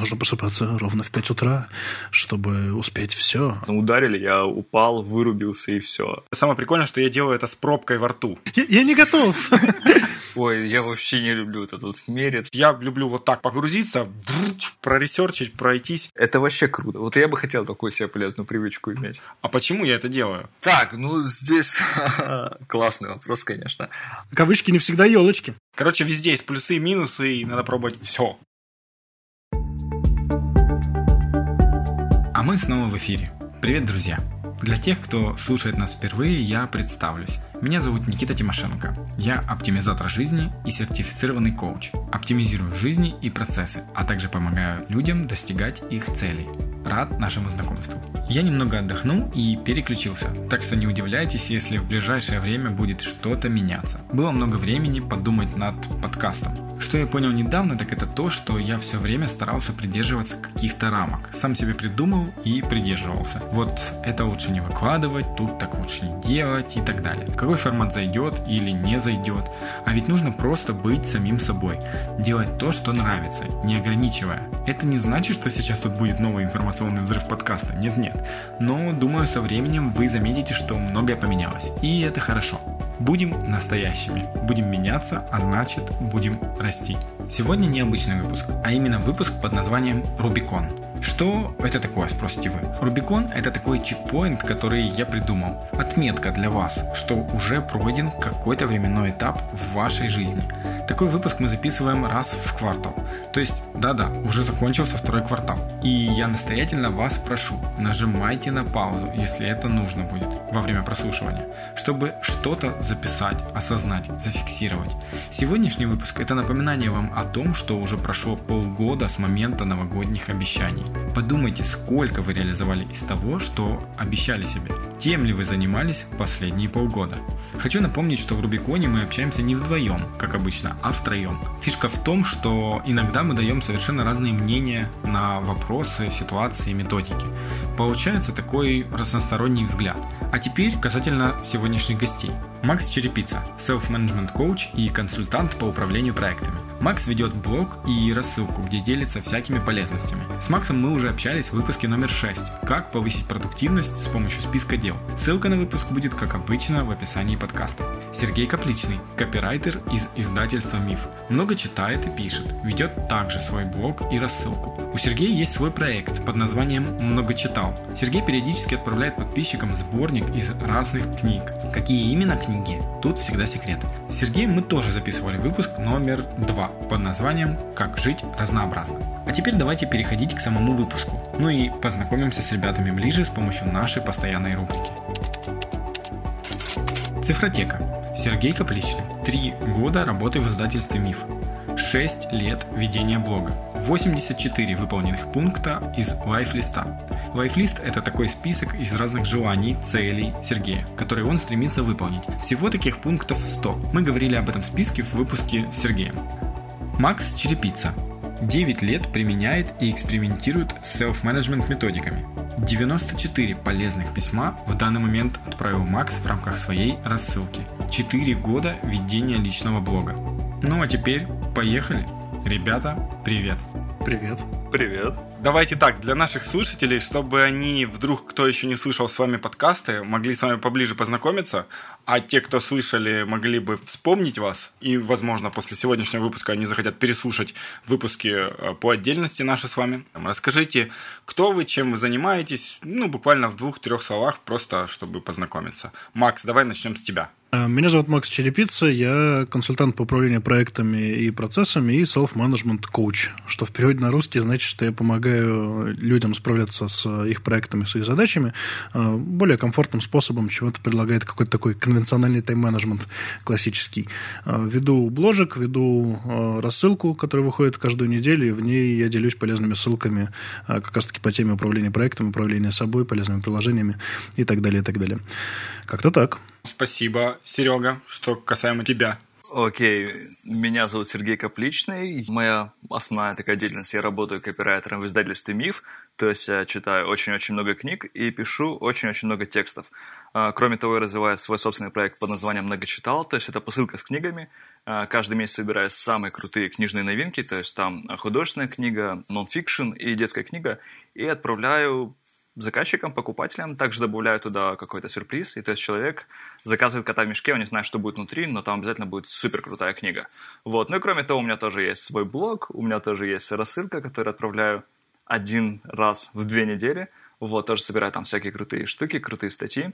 нужно просыпаться ровно в 5 утра, чтобы успеть все. Ударили, я упал, вырубился и все. Самое прикольное, что я делаю это с пробкой во рту. Я, я не готов. Ой, я вообще не люблю этот вот мерит. Я люблю вот так погрузиться, проресерчить, пройтись. Это вообще круто. Вот я бы хотел такую себе полезную привычку иметь. А почему я это делаю? Так, ну здесь классный вопрос, конечно. Кавычки не всегда елочки. Короче, везде есть плюсы и минусы, и надо пробовать все. Мы снова в эфире. Привет, друзья! Для тех, кто слушает нас впервые, я представлюсь. Меня зовут Никита Тимошенко. Я оптимизатор жизни и сертифицированный коуч. Оптимизирую жизни и процессы, а также помогаю людям достигать их целей. Рад нашему знакомству. Я немного отдохнул и переключился, так что не удивляйтесь, если в ближайшее время будет что-то меняться. Было много времени подумать над подкастом. Что я понял недавно, так это то, что я все время старался придерживаться каких-то рамок. Сам себе придумал и придерживался. Вот это лучше не выкладывать, тут так лучше не делать и так далее. Какой формат зайдет или не зайдет. А ведь нужно просто быть самим собой. Делать то, что нравится, не ограничивая. Это не значит, что сейчас тут будет новый информационный взрыв подкаста. Нет-нет. Но думаю, со временем вы заметите, что многое поменялось. И это хорошо. Будем настоящими. Будем меняться, а значит будем расти. Сегодня необычный выпуск, а именно выпуск под названием «Рубикон». Что это такое, спросите вы? Рубикон – это такой чекпоинт, который я придумал. Отметка для вас, что уже пройден какой-то временной этап в вашей жизни. Такой выпуск мы записываем раз в квартал. То есть, да-да, уже закончился второй квартал. И я настоятельно вас прошу, нажимайте на паузу, если это нужно будет во время прослушивания, чтобы что-то записать, осознать, зафиксировать. Сегодняшний выпуск – это напоминание вам о том, что уже прошло полгода с момента новогодних обещаний. Подумайте, сколько вы реализовали из того, что обещали себе. Тем ли вы занимались последние полгода? Хочу напомнить, что в Рубиконе мы общаемся не вдвоем, как обычно, а втроем. Фишка в том, что иногда мы даем совершенно разные мнения на вопросы, ситуации, методики. Получается такой разносторонний взгляд. А теперь касательно сегодняшних гостей. Макс Черепица, self-management коуч и консультант по управлению проектами. Макс ведет блог и рассылку, где делится всякими полезностями. С Максом мы уже общались в выпуске номер 6 «Как повысить продуктивность с помощью списка дел». Ссылка на выпуск будет, как обычно, в описании подкаста. Сергей Капличный, копирайтер из издательства «Миф». Много читает и пишет, ведет также свой блог и рассылку. У Сергея есть свой проект под названием «Много читал». Сергей периодически отправляет подписчикам сборник из разных книг. Какие именно книги? Тут всегда секрет. С Сергеем мы тоже записывали выпуск номер 2 под названием «Как жить разнообразно». А теперь давайте переходить к самому выпуску. Ну и познакомимся с ребятами ближе с помощью нашей постоянной рубрики. Цифротека. Сергей Капличный. Три года работы в издательстве «Миф». 6 лет ведения блога. 84 выполненных пункта из лайфлиста. Лайфлист – это такой список из разных желаний, целей Сергея, которые он стремится выполнить. Всего таких пунктов 100. Мы говорили об этом списке в выпуске с Сергеем. Макс Черепица. 9 лет применяет и экспериментирует с self-management методиками. 94 полезных письма в данный момент отправил Макс в рамках своей рассылки. 4 года ведения личного блога. Ну а теперь поехали. Ребята, привет. Привет. Привет. Давайте так, для наших слушателей, чтобы они, вдруг кто еще не слышал с вами подкасты, могли с вами поближе познакомиться, а те, кто слышали, могли бы вспомнить вас, и, возможно, после сегодняшнего выпуска они захотят переслушать выпуски э, по отдельности наши с вами. Расскажите, кто вы, чем вы занимаетесь, ну, буквально в двух-трех словах, просто чтобы познакомиться. Макс, давай начнем с тебя. Э, меня зовут Макс Черепица, я консультант по управлению проектами и процессами и self-management коуч, что в переводе на русский значит, что я помогаю людям справляться с их проектами, с их задачами э, более комфортным способом, чем это предлагает какой-то такой конвенциональный тайм-менеджмент классический. Э, веду бложек, веду рассылку, которая выходит каждую неделю, и в ней я делюсь полезными ссылками как раз-таки по теме управления проектом, управления собой, полезными приложениями и так далее, и так далее. Как-то так. Спасибо, Серега, что касаемо тебя. Окей, меня зовут Сергей Капличный. Моя основная такая деятельность, я работаю копирайтером в издательстве «Миф», то есть я читаю очень-очень много книг и пишу очень-очень много текстов. А, кроме того, я развиваю свой собственный проект под названием «Много читал», то есть это посылка с книгами, каждый месяц собираю самые крутые книжные новинки, то есть там художественная книга, нон-фикшн и детская книга, и отправляю заказчикам, покупателям, также добавляю туда какой-то сюрприз, и то есть человек заказывает кота в мешке, он не знает, что будет внутри, но там обязательно будет супер крутая книга. Вот. Ну и кроме того, у меня тоже есть свой блог, у меня тоже есть рассылка, которую отправляю один раз в две недели. Вот, тоже собираю там всякие крутые штуки, крутые статьи.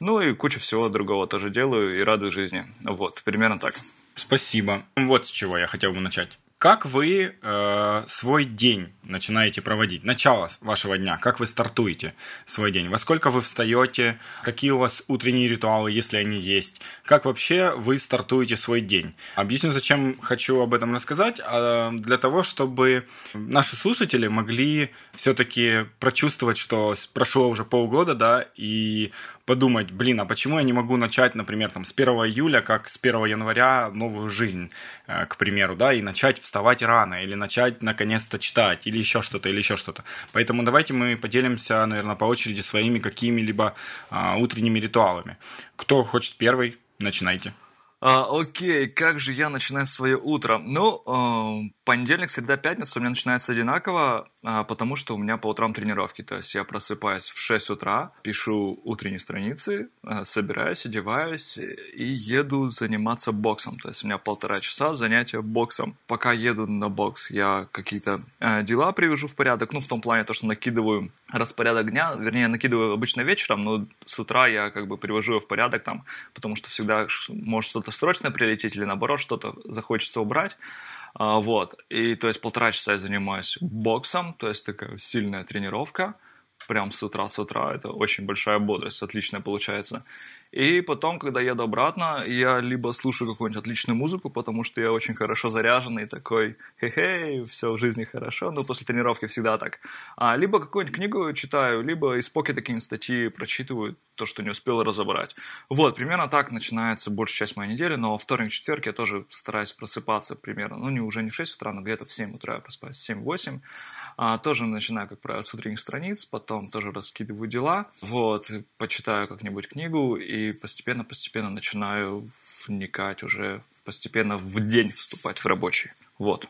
Ну и кучу всего другого тоже делаю и радую жизни. Вот, примерно так. Спасибо. Вот с чего я хотел бы начать. Как вы э, свой день начинаете проводить? Начало вашего дня. Как вы стартуете свой день? Во сколько вы встаете? Какие у вас утренние ритуалы, если они есть? Как вообще вы стартуете свой день? Объясню, зачем хочу об этом рассказать. Э, для того, чтобы наши слушатели могли все-таки прочувствовать, что прошло уже полгода, да, и подумать, блин, а почему я не могу начать, например, там, с 1 июля, как с 1 января новую жизнь, э, к примеру, да, и начать вставать рано, или начать наконец-то читать, или еще что-то, или еще что-то. Поэтому давайте мы поделимся, наверное, по очереди своими какими-либо а, утренними ритуалами. Кто хочет первый, начинайте. А, окей, как же я начинаю свое утро? Ну, э, понедельник, среда, пятница у меня начинается одинаково, потому что у меня по утрам тренировки. То есть я просыпаюсь в 6 утра, пишу утренние страницы, э, собираюсь, одеваюсь и еду заниматься боксом. То есть у меня полтора часа занятия боксом. Пока еду на бокс, я какие-то э, дела привяжу в порядок. Ну, в том плане, то, что накидываю распорядок дня, вернее, накидываю обычно вечером, но с утра я как бы привожу его в порядок там, потому что всегда может что-то срочно прилететь или наоборот что-то захочется убрать. А, вот, и то есть полтора часа я занимаюсь боксом, то есть такая сильная тренировка, прям с утра с утра, это очень большая бодрость, отличная получается. И потом, когда еду обратно, я либо слушаю какую-нибудь отличную музыку, потому что я очень хорошо заряженный, такой, хе-хей, все в жизни хорошо, но после тренировки всегда так. А, либо какую-нибудь книгу читаю, либо из покета какие-нибудь статьи прочитываю, то, что не успел разобрать. Вот, примерно так начинается большая часть моей недели, но вторник, четверг я тоже стараюсь просыпаться примерно, ну, не, уже не в 6 утра, но где-то в 7 утра я просыпаюсь, в 7-8, а, тоже начинаю, как правило, с утренних страниц, потом тоже раскидываю дела, вот, почитаю как-нибудь книгу и постепенно-постепенно начинаю вникать уже, постепенно в день вступать в рабочий. Вот.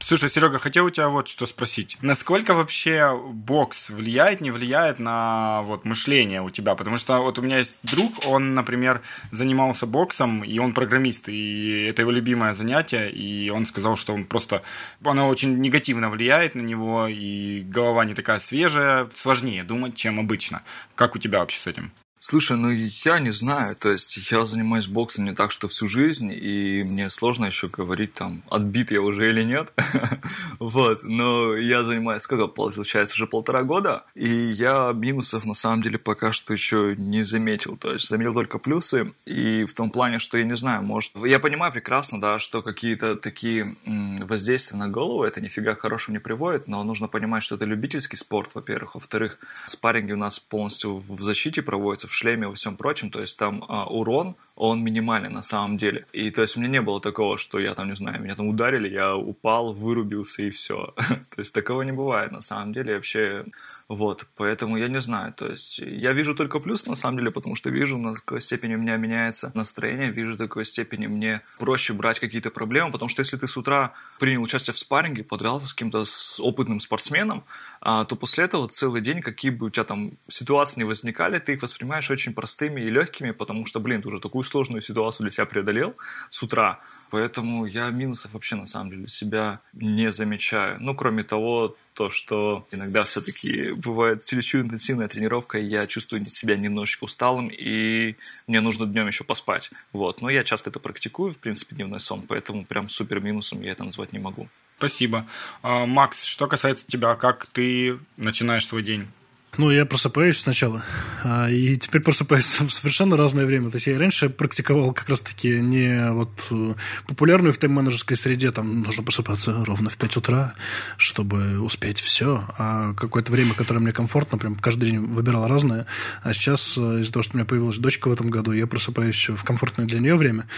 Слушай, Серега, хотел у тебя вот что спросить. Насколько вообще бокс влияет, не влияет на вот мышление у тебя? Потому что вот у меня есть друг, он, например, занимался боксом, и он программист, и это его любимое занятие, и он сказал, что он просто, оно очень негативно влияет на него, и голова не такая свежая, сложнее думать, чем обычно. Как у тебя вообще с этим? Слушай, ну я не знаю, то есть я занимаюсь боксом не так, что всю жизнь, и мне сложно еще говорить там, отбит я уже или нет. вот, но я занимаюсь, сколько получается, уже полтора года, и я минусов на самом деле пока что еще не заметил, то есть заметил только плюсы, и в том плане, что я не знаю, может, я понимаю прекрасно, да, что какие-то такие воздействия на голову, это нифига хорошего не приводит, но нужно понимать, что это любительский спорт, во-первых, во-вторых, спарринги у нас полностью в защите проводятся, шлеме, во всем прочем, то есть там а, урон, он минимальный на самом деле. И то есть у меня не было такого, что я там, не знаю, меня там ударили, я упал, вырубился и все. то есть такого не бывает на самом деле вообще. Вот, поэтому я не знаю, то есть я вижу только плюс на самом деле, потому что вижу, на какой степени у меня меняется настроение, вижу, до какой степени мне проще брать какие-то проблемы, потому что если ты с утра принял участие в спарринге, подрался с каким-то опытным спортсменом, а, то после этого целый день, какие бы у тебя там ситуации не возникали, ты их воспринимаешь очень простыми и легкими, потому что, блин, ты уже такую сложную ситуацию для себя преодолел с утра, поэтому я минусов вообще на самом деле себя не замечаю. Ну, кроме того, то, что иногда все-таки бывает чересчур интенсивная тренировка, и я чувствую себя немножечко усталым, и мне нужно днем еще поспать. Вот. Но я часто это практикую, в принципе, дневной сон, поэтому прям супер минусом я это назвать не могу. Спасибо. А, Макс, что касается тебя, как ты начинаешь свой день? Ну, я просыпаюсь сначала, а, и теперь просыпаюсь в совершенно разное время. То есть я раньше практиковал как раз-таки не вот э, популярную в тайм-менеджерской среде, там нужно просыпаться ровно в 5 утра, чтобы успеть все, а какое-то время, которое мне комфортно, прям каждый день выбирал разное. А сейчас э, из-за того, что у меня появилась дочка в этом году, я просыпаюсь в комфортное для нее время,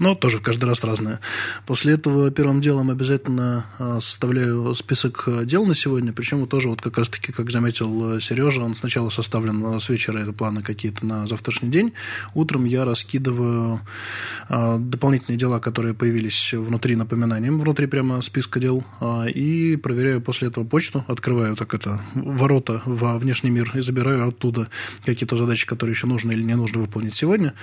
но тоже каждый раз разное. После этого первым делом обязательно э, составляю список дел на сегодня, причем тоже вот как раз-таки, как заметил Серега, лежа, он сначала составлен с вечера, это планы какие-то на завтрашний день. Утром я раскидываю э, дополнительные дела, которые появились внутри напоминанием, внутри прямо списка дел, э, и проверяю после этого почту, открываю так это ворота во внешний мир и забираю оттуда какие-то задачи, которые еще нужно или не нужно выполнить сегодня.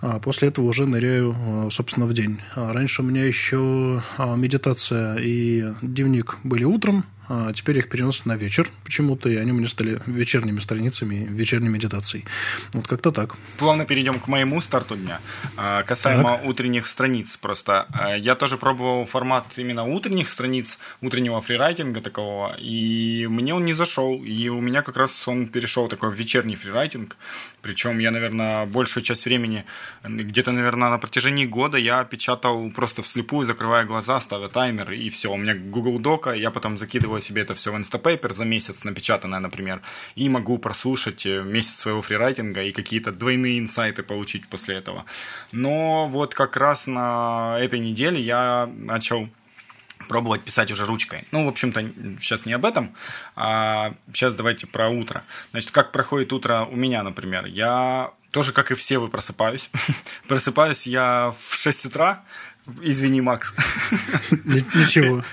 А после этого уже ныряю, собственно, в день. Раньше у меня еще медитация и дневник были утром, а теперь их переносят на вечер почему-то, и они у меня стали вечерними страницами, вечерней медитацией. Вот как-то так. Плавно перейдем к моему старту дня. А, касаемо так. утренних страниц просто. А, я тоже пробовал формат именно утренних страниц, утреннего фрирайтинга такого, и мне он не зашел. И у меня как раз он перешел такой в вечерний фрирайтинг. Причем я, наверное, большую часть времени, где-то, наверное, на протяжении года я печатал просто вслепую, закрывая глаза, ставя таймер, и все. У меня Google Дока, я потом закидываю скачиваю себе это все в Instapaper за месяц напечатанное, например, и могу прослушать э, месяц своего фрирайтинга и какие-то двойные инсайты получить после этого. Но вот как раз на этой неделе я начал пробовать писать уже ручкой. Ну, в общем-то, сейчас не об этом, а сейчас давайте про утро. Значит, как проходит утро у меня, например. Я тоже, как и все, вы просыпаюсь. просыпаюсь я в 6 утра, Извини, Макс. Ничего.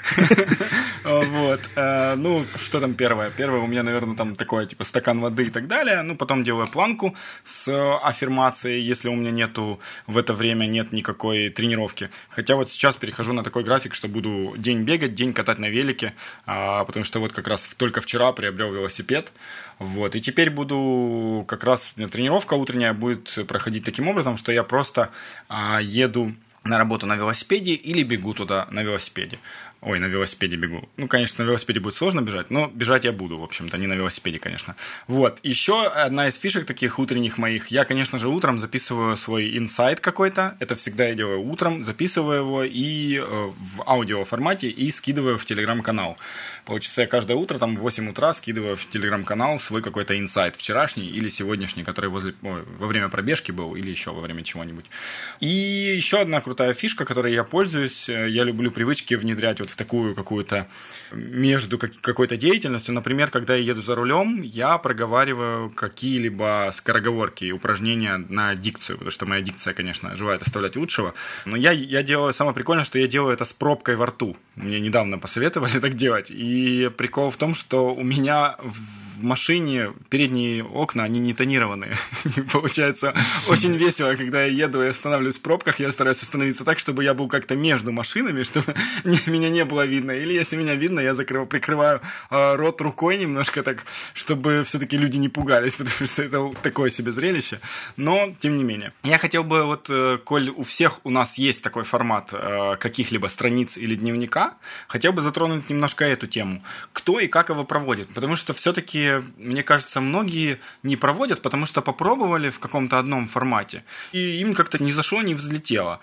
Вот. Э, ну, что там первое? Первое у меня, наверное, там такое, типа, стакан воды и так далее. Ну, потом делаю планку с аффирмацией, если у меня нету в это время нет никакой тренировки. Хотя вот сейчас перехожу на такой график, что буду день бегать, день катать на велике, а, потому что вот как раз только вчера приобрел велосипед. Вот. И теперь буду как раз тренировка утренняя будет проходить таким образом, что я просто а, еду на работу на велосипеде или бегу туда на велосипеде. Ой, на велосипеде бегу. Ну, конечно, на велосипеде будет сложно бежать, но бежать я буду, в общем-то, не на велосипеде, конечно. Вот. Еще одна из фишек таких утренних моих. Я, конечно же, утром записываю свой инсайт какой-то. Это всегда я делаю утром. Записываю его и э, в аудиоформате и скидываю в телеграм-канал. Получается, я каждое утро, там, в 8 утра скидываю в телеграм-канал свой какой-то инсайт. Вчерашний или сегодняшний, который возле, ой, во время пробежки был или еще во время чего-нибудь. И еще одна крутая фишка, которой я пользуюсь. Э, я люблю привычки внедрять вот такую какую-то между какой-то деятельностью. Например, когда я еду за рулем, я проговариваю какие-либо скороговорки и упражнения на дикцию, потому что моя дикция, конечно, желает оставлять лучшего. Но я, я делаю, самое прикольное, что я делаю это с пробкой во рту. Мне недавно посоветовали так делать. И прикол в том, что у меня в машине передние окна, они не тонированные. И получается очень весело, когда я еду и останавливаюсь в пробках, я стараюсь остановиться так, чтобы я был как-то между машинами, чтобы меня не было видно. Или если меня видно, я закрываю, прикрываю э, рот рукой немножко так, чтобы все-таки люди не пугались, потому что это такое себе зрелище. Но, тем не менее. Я хотел бы, вот, э, коль у всех у нас есть такой формат э, каких-либо страниц или дневника, хотел бы затронуть немножко эту тему. Кто и как его проводит? Потому что все-таки мне кажется, многие не проводят, потому что попробовали в каком-то одном формате, и им как-то не зашло, не взлетело.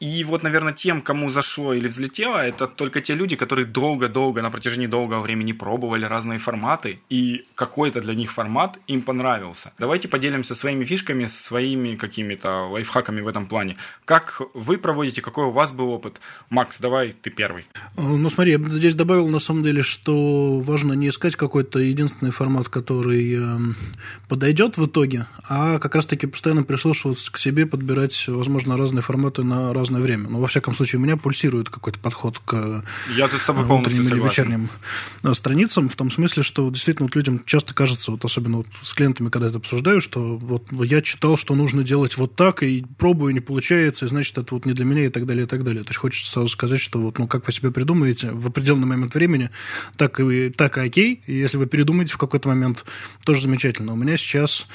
И вот, наверное, тем, кому зашло или взлетело, это только те люди, которые долго-долго, на протяжении долгого времени пробовали разные форматы, и какой-то для них формат им понравился. Давайте поделимся своими фишками, своими какими-то лайфхаками в этом плане. Как вы проводите, какой у вас был опыт? Макс, давай ты первый. Ну, смотри, я бы здесь добавил, на самом деле, что важно не искать какой-то единственный формат, который э, подойдет в итоге, а как раз-таки постоянно прислушиваться к себе, подбирать, возможно, разные форматы на разные разное время. Но, во всяком случае, у меня пульсирует какой-то подход к Я с тобой утренним или вечерним э, страницам, в том смысле, что действительно вот людям часто кажется, вот особенно вот с клиентами, когда это обсуждаю, что вот я читал, что нужно делать вот так, и пробую, не получается, и значит, это вот не для меня, и так далее, и так далее. То есть хочется сразу сказать, что вот, ну, как вы себе придумаете в определенный момент времени, так и, так и окей, и если вы передумаете в какой-то момент, тоже замечательно. У меня сейчас,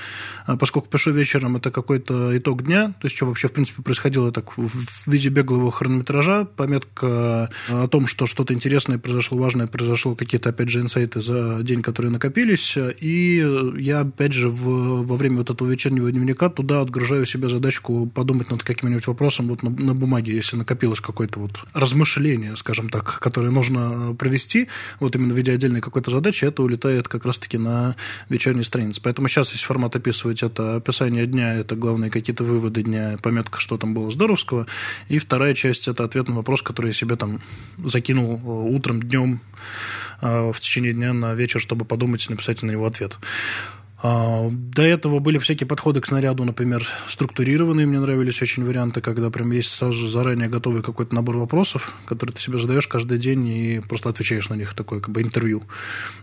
э, поскольку пишу вечером, это какой-то итог дня, то есть что вообще, в принципе, происходило так в в виде беглого хронометража, пометка о том, что что-то интересное произошло, важное произошло, какие-то, опять же, инсайты за день, которые накопились. И я, опять же, в, во время вот этого вечернего дневника туда отгружаю себе задачку подумать над каким-нибудь вопросом вот на, на бумаге, если накопилось какое-то вот размышление, скажем так, которое нужно провести, вот именно в виде отдельной какой-то задачи, это улетает как раз-таки на вечерней странице. Поэтому сейчас, если формат описывать, это описание дня, это главные какие-то выводы дня, пометка, что там было здоровского, и вторая часть – это ответ на вопрос, который я себе там закинул э, утром, днем, в течение дня на вечер, чтобы подумать и написать на него ответ. А, до этого были всякие подходы к снаряду, например, структурированные. Мне нравились очень варианты, когда прям есть сразу заранее готовый какой-то набор вопросов, которые ты себе задаешь каждый день и просто отвечаешь на них, такое как бы интервью.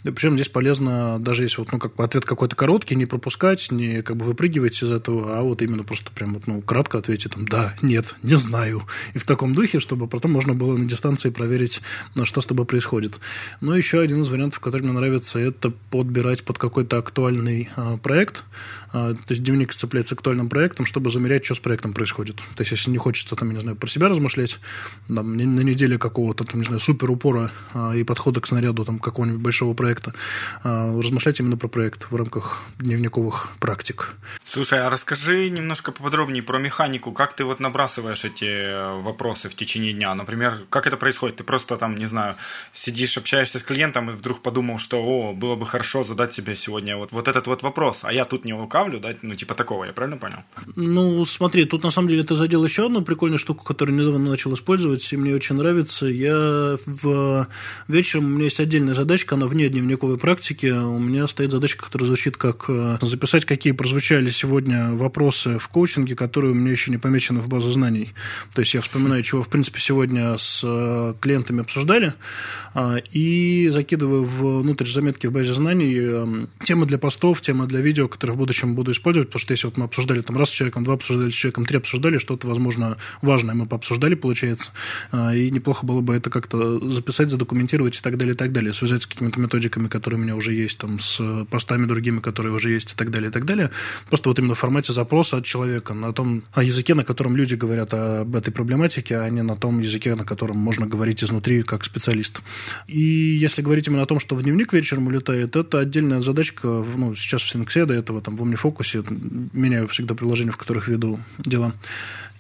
И причем здесь полезно, даже если вот, ну, как бы ответ какой-то короткий, не пропускать, не как бы выпрыгивать из этого, а вот именно просто прям вот, ну, кратко ответить там «да», «нет», «не знаю». И в таком духе, чтобы потом можно было на дистанции проверить, ну, что с тобой происходит. Ну, еще один из вариантов, который мне нравится, это подбирать под какой-то актуальный проект, а, то есть дневник сцепляется к актуальным проектам, чтобы замерять, что с проектом происходит. То есть, если не хочется, там, я не знаю, про себя размышлять, там, на неделе какого-то, там, не знаю, супер упора а, и подхода к снаряду там, какого-нибудь большого проекта, размышлять именно про проект в рамках дневниковых практик. Слушай, а расскажи немножко поподробнее про механику. Как ты вот набрасываешь эти э, вопросы в течение дня? Например, как это происходит? Ты просто там, не знаю, сидишь, общаешься с клиентом и вдруг подумал, что, о, было бы хорошо задать себе сегодня вот, вот этот вот вопрос, а я тут не лукавлю, да, ну, типа такого, я правильно понял? Ну, смотри, тут на самом деле ты задел еще одну прикольную штуку, которую недавно начал использовать, и мне очень нравится. Я в вечером, у меня есть отдельная задачка, она вне дневниковой практики, у меня стоит задачка, которая звучит как э, записать, какие прозвучали сегодня вопросы в коучинге, которые у меня еще не помечены в базу знаний. То есть я вспоминаю, чего, в принципе, сегодня с э, клиентами обсуждали, а, и закидываю внутрь заметки в базе знаний э, темы для постов, темы для видео, которые в будущем буду использовать, потому что если вот мы обсуждали там раз с человеком, два обсуждали с человеком, три обсуждали, что-то, возможно, важное мы пообсуждали, получается, а, и неплохо было бы это как-то записать, задокументировать и так далее, и так далее, связать с какими-то методиками, которые у меня уже есть, там, с постами другими, которые уже есть, и так далее, и так далее. Просто вот именно в формате запроса от человека на том языке, на котором люди говорят об этой проблематике, а не на том языке, на котором можно говорить изнутри как специалист. И если говорить именно о том, что в дневник вечером улетает, это отдельная задачка, ну, сейчас в Синксе, до этого там в OmniFocus меняю всегда приложения, в которых веду дела.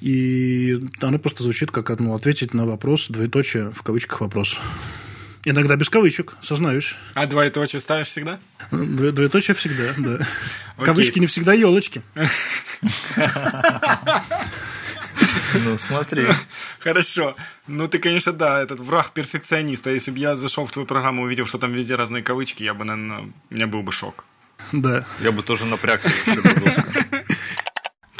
И оно просто звучит как ну, ответить на вопрос, двоеточие, в кавычках вопрос. Иногда без кавычек, сознаюсь. А двоеточие ставишь всегда? Двоеточие всегда, да. Кавычки не всегда елочки. Ну, смотри. Хорошо. Ну, ты, конечно, да, этот враг перфекциониста. Если бы я зашел в твою программу и увидел, что там везде разные кавычки, я бы, наверное, у меня был бы шок. Да. Я бы тоже напрягся.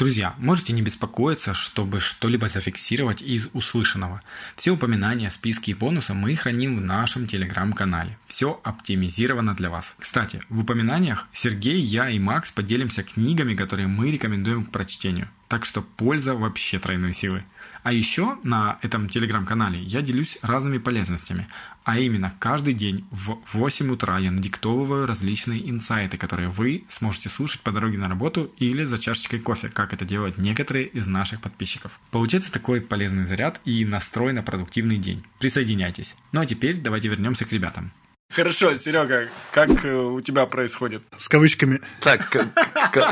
Друзья, можете не беспокоиться, чтобы что-либо зафиксировать из услышанного. Все упоминания, списки и бонусы мы храним в нашем телеграм-канале. Все оптимизировано для вас. Кстати, в упоминаниях Сергей, я и Макс поделимся книгами, которые мы рекомендуем к прочтению. Так что польза вообще тройной силы. А еще на этом телеграм-канале я делюсь разными полезностями. А именно, каждый день в 8 утра я надиктовываю различные инсайты, которые вы сможете слушать по дороге на работу или за чашечкой кофе, как это делают некоторые из наших подписчиков. Получается такой полезный заряд и настрой на продуктивный день. Присоединяйтесь. Ну а теперь давайте вернемся к ребятам. Хорошо, Серега, как э, у тебя происходит? С кавычками. Так,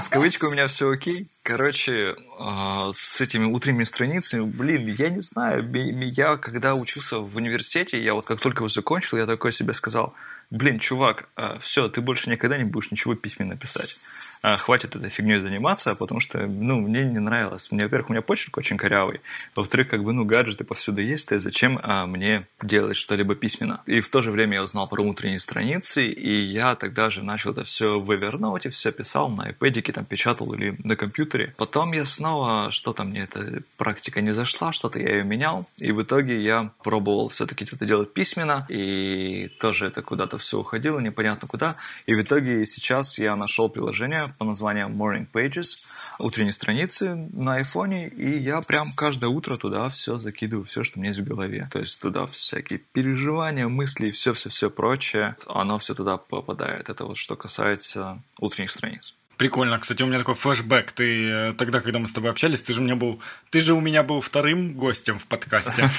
с кавычкой у меня все окей. Короче, а, с этими утренними страницами, блин, я не знаю, я когда учился в университете, я вот как только его закончил, я такой себе сказал, блин, чувак, а, все, ты больше никогда не будешь ничего письменно писать. А, хватит этой фигней заниматься, потому что, ну, мне не нравилось. Мне, во-первых, у меня почерк очень корявый. Во-вторых, как бы, ну, гаджеты повсюду есть, и зачем а, мне делать что-либо письменно? И в то же время я узнал про внутренние страницы, и я тогда же начал это все в Evernote, все писал на iPad, там печатал или на компьютере. Потом я снова, что-то мне эта практика не зашла, что-то я ее менял, и в итоге я пробовал все-таки это делать письменно, и тоже это куда-то все уходило, непонятно куда. И в итоге сейчас я нашел приложение, по названию Morning Pages, утренние страницы на айфоне, и я прям каждое утро туда все закидываю, все, что у меня есть в голове. То есть туда всякие переживания, мысли и все-все-все прочее, оно все туда попадает. Это вот что касается утренних страниц. Прикольно. Кстати, у меня такой флешбэк. Ты э, тогда, когда мы с тобой общались, ты же у меня был, ты же у меня был вторым гостем в подкасте.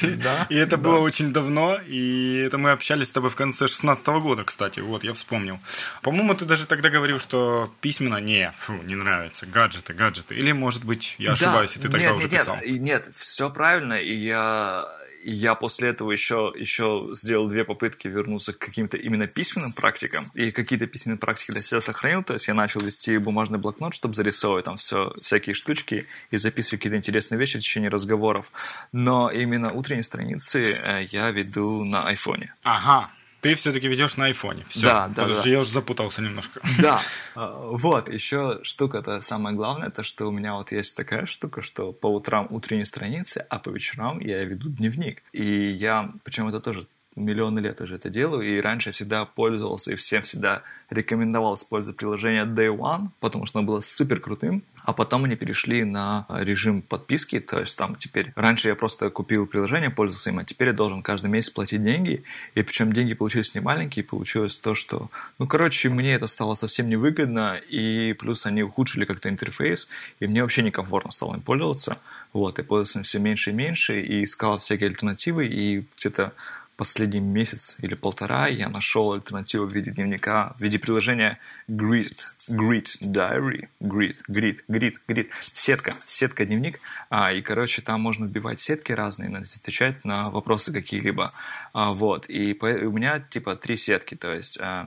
Да. И это было очень давно, и это мы общались с тобой в конце 16 года, кстати. Вот, я вспомнил. По-моему, ты даже тогда говорил, что письменно не, фу, не нравится, гаджеты, гаджеты. Или, может быть, я ошибаюсь, и ты тогда уже писал. Нет, все правильно, и я и я после этого еще, еще сделал две попытки вернуться к каким-то именно письменным практикам. И какие-то письменные практики для себя сохранил. То есть я начал вести бумажный блокнот, чтобы зарисовывать там все, всякие штучки и записывать какие-то интересные вещи в течение разговоров. Но именно утренние страницы э, я веду на айфоне. Ага, ты все-таки ведешь на айфоне. Все. Да, да, Подожди, да. я уже запутался немножко. Да, А, вот, еще штука-то самое главное, то что у меня вот есть такая штука, что по утрам утренние страницы, а по вечерам я веду дневник. И я, причем это тоже миллионы лет уже это делаю, и раньше я всегда пользовался и всем всегда рекомендовал использовать приложение Day One, потому что оно было супер крутым, а потом они перешли на режим подписки, то есть там теперь... Раньше я просто купил приложение, пользовался им, а теперь я должен каждый месяц платить деньги, и причем деньги получились не маленькие, получилось то, что... Ну, короче, мне это стало совсем невыгодно, и плюс они ухудшили как-то интерфейс, и мне вообще некомфортно стало им пользоваться. Вот, и пользовался им все меньше и меньше, и искал всякие альтернативы, и где-то последний месяц или полтора я нашел альтернативу в виде дневника, в виде приложения Grid, Grid Diary, Grid, Grid, Grid, Grid, сетка, сетка дневник, а, и, короче, там можно вбивать сетки разные, отвечать на вопросы какие-либо, а, вот, и у меня, типа, три сетки, то есть... А,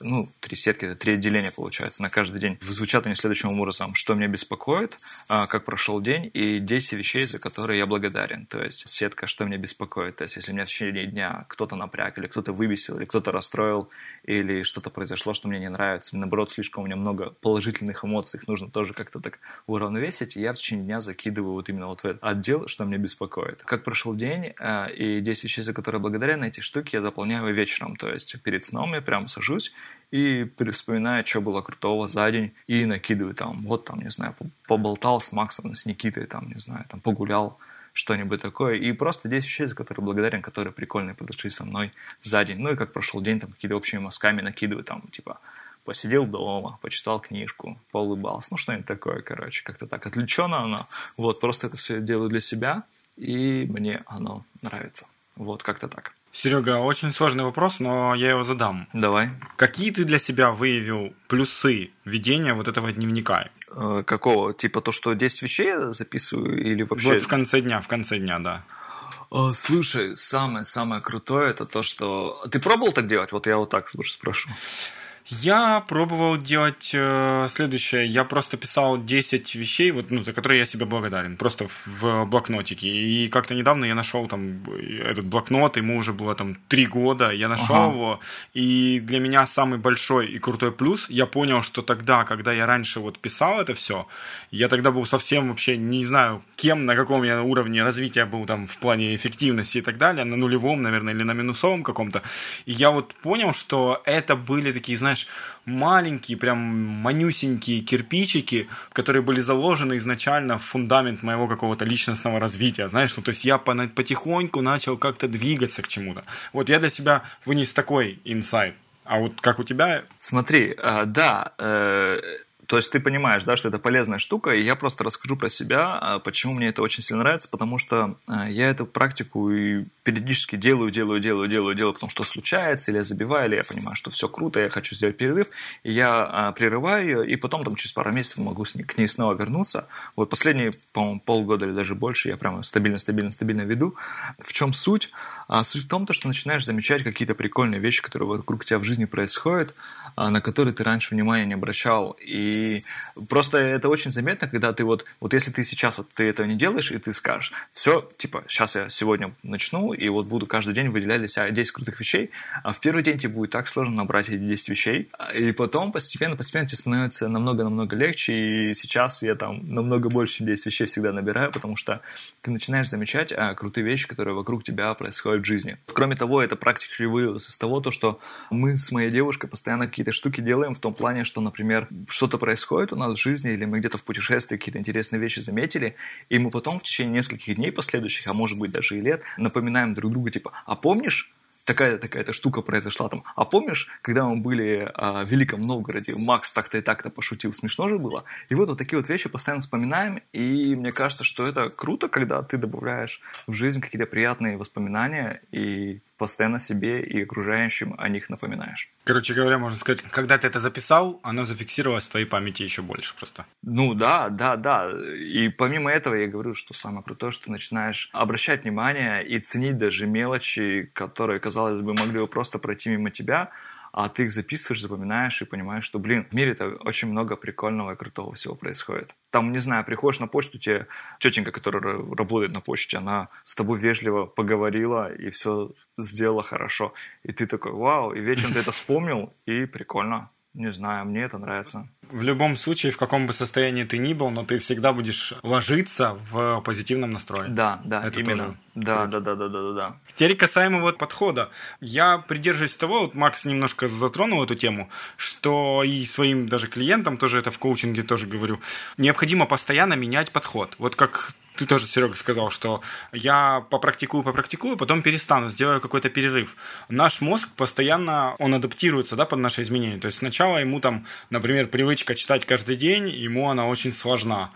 ну, три сетки, это три отделения получается на каждый день. Звучат они следующим образом, что меня беспокоит, а, как прошел день и 10 вещей, за которые я благодарен. То есть сетка, что меня беспокоит. То есть если меня в течение дня кто-то напряг, или кто-то вывесил, или кто-то расстроил, или что-то произошло, что мне не нравится, или наоборот, слишком у меня много положительных эмоций, их нужно тоже как-то так уравновесить, я в течение дня закидываю вот именно вот в этот отдел, что меня беспокоит. Как прошел день, а, и 10 вещей, за которые я благодарен, эти штуки я заполняю вечером. То есть перед сном я прям сажусь, и вспоминаю, что было крутого за день, и накидываю там, вот там, не знаю, поболтал с Максом, с Никитой, там, не знаю, там, погулял, что-нибудь такое, и просто 10 вещей, за которые благодарен, которые прикольные произошли со мной за день. Ну и как прошел день, там, какие-то общими мазками накидываю, там, типа, посидел дома, почитал книжку, поулыбался, ну что-нибудь такое, короче, как-то так отвлеченно оно. Вот, просто это все делаю для себя, и мне оно нравится. Вот, как-то так. Серега, очень сложный вопрос, но я его задам. Давай. Какие ты для себя выявил плюсы ведения вот этого дневника? Э, какого? Типа то, что 10 вещей я записываю или вообще... Вот в конце дня, в конце дня, да. О, слушай, самое-самое крутое это то, что... Ты пробовал так делать? Вот я вот так лучше спрошу. Я пробовал делать э, следующее. Я просто писал 10 вещей, вот, ну, за которые я себе благодарен. Просто в, в блокнотике. И как-то недавно я нашел там этот блокнот, ему уже было там 3 года. Я нашел ага. его. И для меня самый большой и крутой плюс, я понял, что тогда, когда я раньше вот писал это все, я тогда был совсем вообще не знаю, кем, на каком я уровне развития был там в плане эффективности и так далее, на нулевом, наверное, или на минусовом каком-то. И я вот понял, что это были такие, знаешь, знаешь, маленькие, прям манюсенькие кирпичики, которые были заложены изначально в фундамент моего какого-то личностного развития, знаешь, ну, то есть я потихоньку начал как-то двигаться к чему-то. Вот я для себя вынес такой инсайт. А вот как у тебя? Смотри, э, да, э, то есть ты понимаешь, да, что это полезная штука, и я просто расскажу про себя, а, почему мне это очень сильно нравится, потому что а, я эту практику и периодически делаю, делаю, делаю, делаю, делаю, потому что случается, или я забиваю, или я понимаю, что все круто, я хочу сделать перерыв, и я а, прерываю ее, и потом там через пару месяцев могу к ней снова вернуться. Вот последние, по-моему, полгода или даже больше я прямо стабильно, стабильно, стабильно веду. В чем суть? А, суть в том, то, что начинаешь замечать какие-то прикольные вещи, которые вокруг тебя в жизни происходят, а, на которые ты раньше внимания не обращал, и просто это очень заметно, когда ты вот, вот если ты сейчас вот ты этого не делаешь, и ты скажешь, все, типа, сейчас я сегодня начну, и вот буду каждый день выделять для себя 10 крутых вещей, а в первый день тебе будет так сложно набрать эти 10 вещей, и потом постепенно, постепенно тебе становится намного-намного легче, и сейчас я там намного больше, чем 10 вещей всегда набираю, потому что ты начинаешь замечать а, крутые вещи, которые вокруг тебя происходят в жизни. Кроме того, эта практика еще и вывелась из того, то, что мы с моей девушкой постоянно какие-то штуки делаем в том плане, что, например, что-то происходит у нас в жизни, или мы где-то в путешествии какие-то интересные вещи заметили, и мы потом в течение нескольких дней последующих, а может быть даже и лет, напоминаем друг другу, типа, а помнишь, такая такая-то штука произошла там. А помнишь, когда мы были а, в Великом Новгороде, Макс так-то и так-то пошутил, смешно же было? И вот вот такие вот вещи постоянно вспоминаем, и мне кажется, что это круто, когда ты добавляешь в жизнь какие-то приятные воспоминания, и постоянно себе и окружающим о них напоминаешь. Короче говоря, можно сказать, когда ты это записал, оно зафиксировалось в твоей памяти еще больше просто. Ну да, да, да. И помимо этого я говорю, что самое крутое, что ты начинаешь обращать внимание и ценить даже мелочи, которые, казалось бы, могли бы просто пройти мимо тебя, а ты их записываешь, запоминаешь и понимаешь, что, блин, в мире-то очень много прикольного и крутого всего происходит. Там, не знаю, приходишь на почту, тебе тетенька, которая работает на почте, она с тобой вежливо поговорила и все сделала хорошо. И ты такой, вау, и вечером ты это вспомнил, и прикольно. Не знаю, мне это нравится. В любом случае, в каком бы состоянии ты ни был, но ты всегда будешь ложиться в позитивном настрое. Да, да, это именно. Тоже да, да, да, да, да, да, да. Теперь касаемо вот подхода. Я придерживаюсь того, вот Макс немножко затронул эту тему, что и своим даже клиентам тоже это в коучинге тоже говорю, необходимо постоянно менять подход. Вот как ты тоже, Серега, сказал, что я попрактикую, попрактикую, потом перестану, сделаю какой-то перерыв. Наш мозг постоянно, он адаптируется, да, под наши изменения. То есть сначала ему там, например, привычка читать каждый день, ему она очень сложна.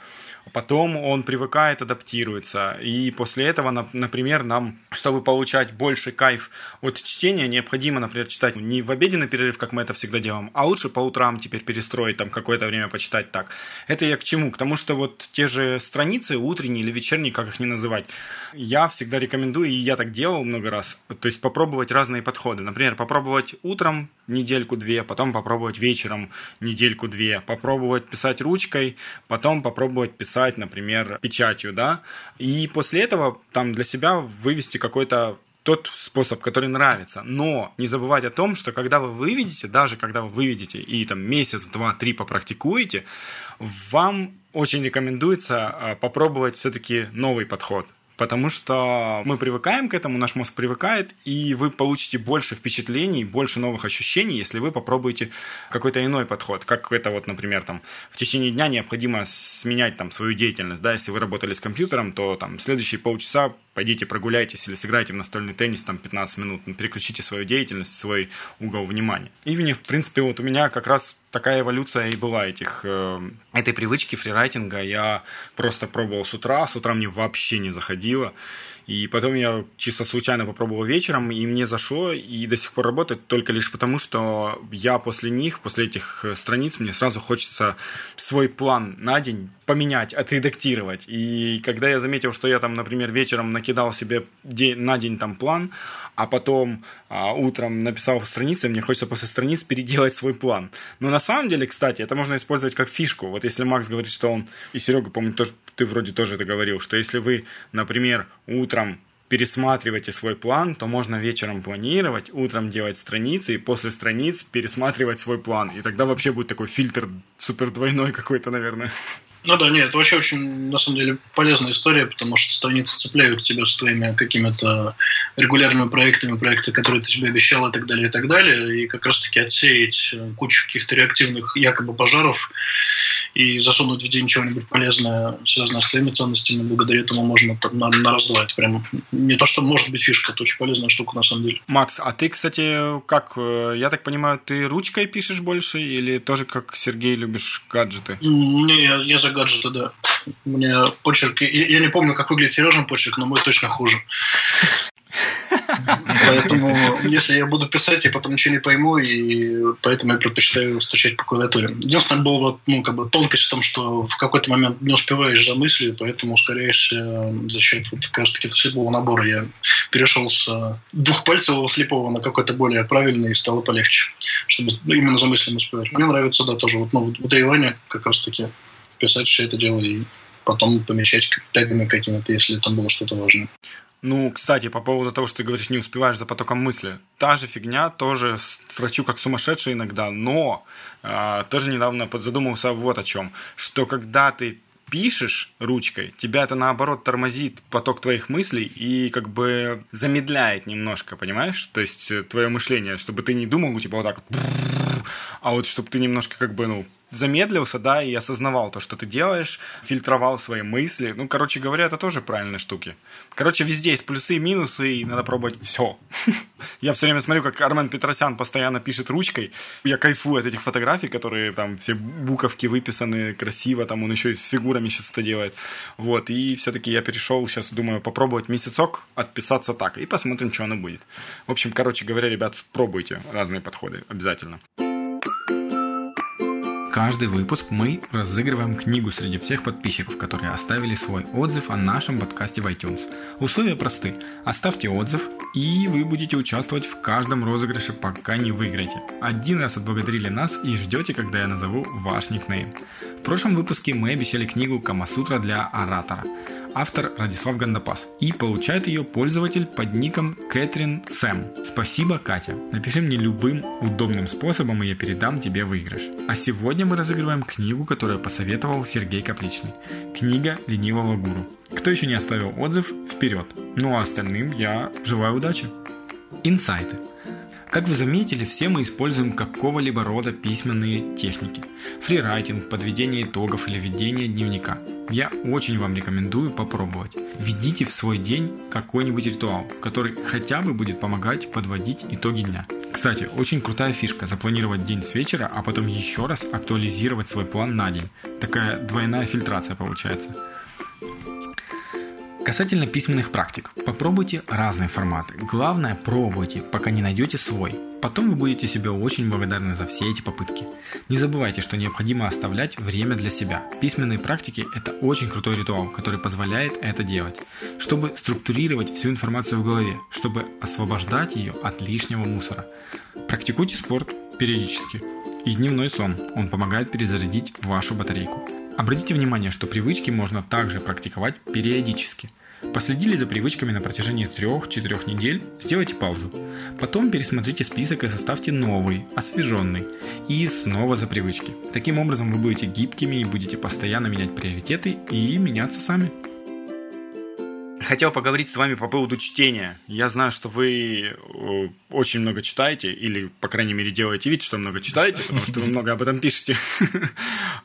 Потом он привыкает, адаптируется. И после этого, например, нам, чтобы получать больше кайф от чтения, необходимо, например, читать не в обеденный перерыв, как мы это всегда делаем, а лучше по утрам теперь перестроить, там какое-то время почитать так. Это я к чему? К тому, что вот те же страницы, утренние или вечерние, как их не называть, я всегда рекомендую, и я так делал много раз, то есть попробовать разные подходы. Например, попробовать утром недельку-две, потом попробовать вечером недельку-две, попробовать писать ручкой, потом попробовать писать, например, печатью, да, и после этого там для себя вывести какой-то тот способ, который нравится. Но не забывать о том, что когда вы выведете, даже когда вы выведете и там месяц, два, три попрактикуете, вам очень рекомендуется а, попробовать все-таки новый подход потому что мы привыкаем к этому, наш мозг привыкает, и вы получите больше впечатлений, больше новых ощущений, если вы попробуете какой-то иной подход, как это вот, например, там, в течение дня необходимо сменять там свою деятельность, да, если вы работали с компьютером, то там следующие полчаса пойдите прогуляйтесь или сыграйте в настольный теннис там 15 минут, переключите свою деятельность, свой угол внимания. И, в принципе, вот у меня как раз такая эволюция и была этих, э, этой привычки фрирайтинга. Я просто пробовал с утра, с утра мне вообще не заходило. И потом я чисто случайно попробовал вечером, и мне зашло, и до сих пор работает только лишь потому, что я после них, после этих э, страниц, мне сразу хочется свой план на день поменять, отредактировать. И когда я заметил, что я там, например, вечером накидал себе на день там план, а потом а, утром написал в странице, мне хочется после страниц переделать свой план. Но на самом деле, кстати, это можно использовать как фишку. Вот если Макс говорит, что он, и Серега, помню, тоже, ты вроде тоже это говорил, что если вы, например, утром пересматриваете свой план, то можно вечером планировать, утром делать страницы и после страниц пересматривать свой план. И тогда вообще будет такой фильтр супер двойной какой-то, наверное. Ну да, нет, это вообще очень, на самом деле, полезная история, потому что страницы цепляют тебя с твоими какими-то регулярными проектами, проекты, которые ты тебе обещал и так далее, и так далее, и как раз-таки отсеять кучу каких-то реактивных якобы пожаров и засунуть в день чего-нибудь полезное, связанное с твоими ценностями, благодаря этому можно на, на раз два. Это прям не то, что может быть фишка, это очень полезная штука на самом деле. Макс, а ты, кстати, как, э, я так понимаю, ты ручкой пишешь больше или тоже как Сергей любишь гаджеты? Не, я, я за гаджеты, да. У меня почерк... Я не помню, как выглядит Сережин почерк, но мой точно хуже. Поэтому, если я буду писать, я потом ничего не пойму, и поэтому я предпочитаю стучать по клавиатуре. Единственное, была ну, как бы тонкость в том, что в какой-то момент не успеваешь за мыслью, поэтому ускоряешься за счет вот как раз таки слепого набора. Я перешел с двухпальцевого слепого на какой-то более правильный, и стало полегче, чтобы именно за мыслями успевать. Мне нравится, да, тоже вот, ну, выдаивание как раз таки писать все это дело и потом помещать тегами какими-то, если там было что-то важное. Ну, кстати, по поводу того, что ты говоришь, не успеваешь за потоком мысли. Та же фигня, тоже строчу как сумасшедший иногда, но э, тоже недавно задумался вот о чем. Что когда ты пишешь ручкой, тебя это наоборот тормозит поток твоих мыслей и как бы замедляет немножко, понимаешь? То есть э, твое мышление, чтобы ты не думал, типа вот так а вот чтобы ты немножко как бы, ну, замедлился, да, и осознавал то, что ты делаешь, фильтровал свои мысли. Ну, короче говоря, это тоже правильные штуки. Короче, везде есть плюсы и минусы, и надо пробовать все. Я все время смотрю, как Армен Петросян постоянно пишет ручкой. Я кайфую от этих фотографий, которые там все буковки выписаны красиво, там он еще и с фигурами сейчас это делает. Вот, и все-таки я перешел, сейчас думаю, попробовать месяцок отписаться так, и посмотрим, что оно будет. В общем, короче говоря, ребят, пробуйте разные подходы обязательно. Каждый выпуск мы разыгрываем книгу среди всех подписчиков, которые оставили свой отзыв о нашем подкасте в iTunes. Условия просты. Оставьте отзыв, и вы будете участвовать в каждом розыгрыше, пока не выиграете. Один раз отблагодарили нас и ждете, когда я назову ваш никнейм. В прошлом выпуске мы обещали книгу «Камасутра для оратора» автор Радислав Гандапас. И получает ее пользователь под ником Кэтрин Сэм. Спасибо, Катя. Напиши мне любым удобным способом, и я передам тебе выигрыш. А сегодня мы разыгрываем книгу, которую посоветовал Сергей Капличный. Книга ленивого гуру. Кто еще не оставил отзыв, вперед. Ну а остальным я желаю удачи. Инсайты. Как вы заметили, все мы используем какого-либо рода письменные техники. Фрирайтинг, подведение итогов или ведение дневника. Я очень вам рекомендую попробовать. Введите в свой день какой-нибудь ритуал, который хотя бы будет помогать подводить итоги дня. Кстати, очень крутая фишка запланировать день с вечера, а потом еще раз актуализировать свой план на день. Такая двойная фильтрация получается. Касательно письменных практик, попробуйте разные форматы. Главное, пробуйте, пока не найдете свой. Потом вы будете себе очень благодарны за все эти попытки. Не забывайте, что необходимо оставлять время для себя. Письменные практики – это очень крутой ритуал, который позволяет это делать, чтобы структурировать всю информацию в голове, чтобы освобождать ее от лишнего мусора. Практикуйте спорт периодически. И дневной сон. Он помогает перезарядить вашу батарейку. Обратите внимание, что привычки можно также практиковать периодически. Последили за привычками на протяжении 3-4 недель, сделайте паузу. Потом пересмотрите список и составьте новый, освеженный. И снова за привычки. Таким образом вы будете гибкими и будете постоянно менять приоритеты и меняться сами хотел поговорить с вами по поводу чтения. Я знаю, что вы э, очень много читаете, или, по крайней мере, делаете вид, что много читаете, потому что вы много об этом пишете.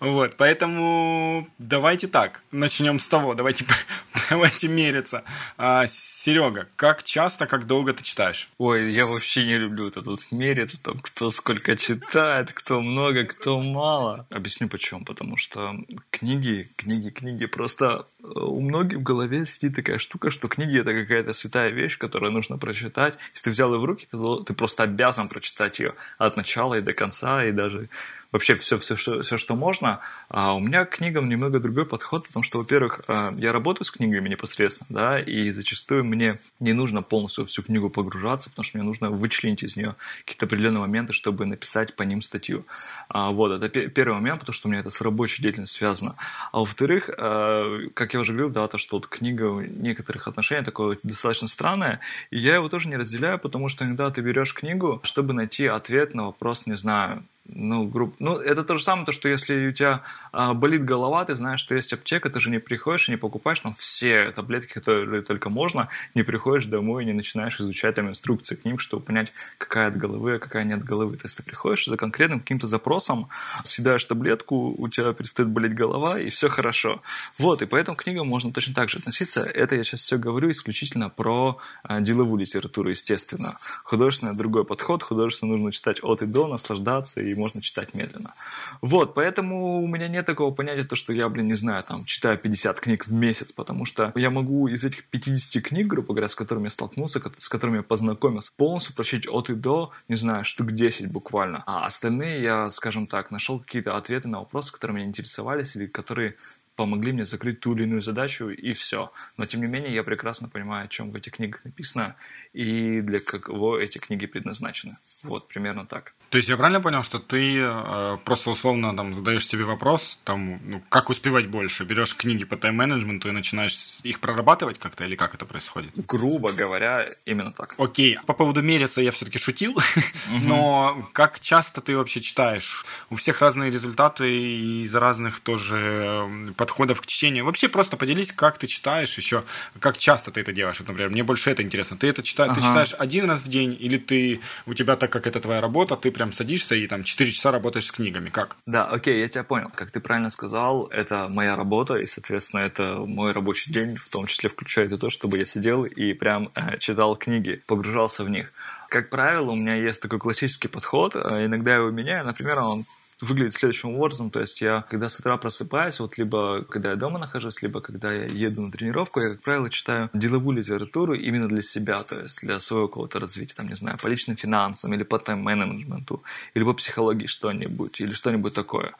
Вот, поэтому давайте так, начнем с того, давайте, давайте мериться. А, Серега, как часто, как долго ты читаешь? Ой, я вообще не люблю это тут мериться, там, кто сколько читает, кто много, кто мало. Объясню почему, потому что книги, книги, книги, просто у многих в голове сидит такая штука, что книги это какая-то святая вещь, которую нужно прочитать. Если ты взял ее в руки, ты, ты просто обязан прочитать ее от начала и до конца, и даже вообще все, все, все, все что можно. А у меня к книгам немного другой подход, потому что, во-первых, а, я работаю с книгами непосредственно, да, и зачастую мне не нужно полностью всю книгу погружаться, потому что мне нужно вычленить из нее какие-то определенные моменты, чтобы написать по ним статью. А, вот, это первый момент, потому что у меня это с рабочей деятельностью связано. А во-вторых, а, как я уже говорил, да, то, что вот книга в некоторых отношениях такое достаточно странное, и я его тоже не разделяю, потому что иногда ты берешь книгу, чтобы найти ответ на вопрос, не знаю, ну, грубо, ну, это то же самое, то, что если у тебя а, болит голова, ты знаешь, что есть аптека, ты же не приходишь и не покупаешь там все таблетки, которые только можно, не приходишь домой и не начинаешь изучать там инструкции к ним, чтобы понять, какая от головы, а какая нет головы. То есть ты приходишь за конкретным каким-то запросом, съедаешь таблетку, у тебя перестает болеть голова, и все хорошо. Вот, и поэтому к книгам можно точно так же относиться. Это я сейчас все говорю исключительно про а, деловую литературу, естественно. Художественный другой подход, художественно нужно читать от и до, наслаждаться и можно читать медленно. Вот, поэтому у меня нет такого понятия, то, что я, блин, не знаю, там, читаю 50 книг в месяц, потому что я могу из этих 50 книг, грубо говоря, с которыми я столкнулся, с которыми я познакомился, полностью прочитать от и до, не знаю, штук 10 буквально. А остальные я, скажем так, нашел какие-то ответы на вопросы, которые меня интересовались или которые помогли мне закрыть ту или иную задачу, и все. Но, тем не менее, я прекрасно понимаю, о чем в этих книгах написано, и для кого эти книги предназначены. Вот, примерно так. То есть я правильно понял, что ты э, просто условно там задаешь себе вопрос, там, ну, как успевать больше? Берешь книги по тайм-менеджменту и начинаешь их прорабатывать как-то, или как это происходит? Грубо говоря, именно так. Окей. По поводу мериться я все-таки шутил, но как часто ты вообще читаешь? У всех разные результаты из разных тоже подходов к чтению. Вообще просто поделись, как ты читаешь еще, как часто ты это делаешь. Вот, например, мне больше это интересно. Ты это читаешь, ага. ты читаешь один раз в день, или ты у тебя так как это твоя работа, ты прям садишься и там 4 часа работаешь с книгами. Как? Да, окей, я тебя понял. Как ты правильно сказал, это моя работа, и, соответственно, это мой рабочий день, в том числе включает и то, чтобы я сидел и прям э, читал книги, погружался в них. Как правило, у меня есть такой классический подход, э, иногда я его меняю, например, он выглядит следующим образом. То есть я, когда с утра просыпаюсь, вот либо когда я дома нахожусь, либо когда я еду на тренировку, я, как правило, читаю деловую литературу именно для себя, то есть для своего какого-то развития, там, не знаю, по личным финансам или по тайм-менеджменту, или по психологии что-нибудь, или что-нибудь такое.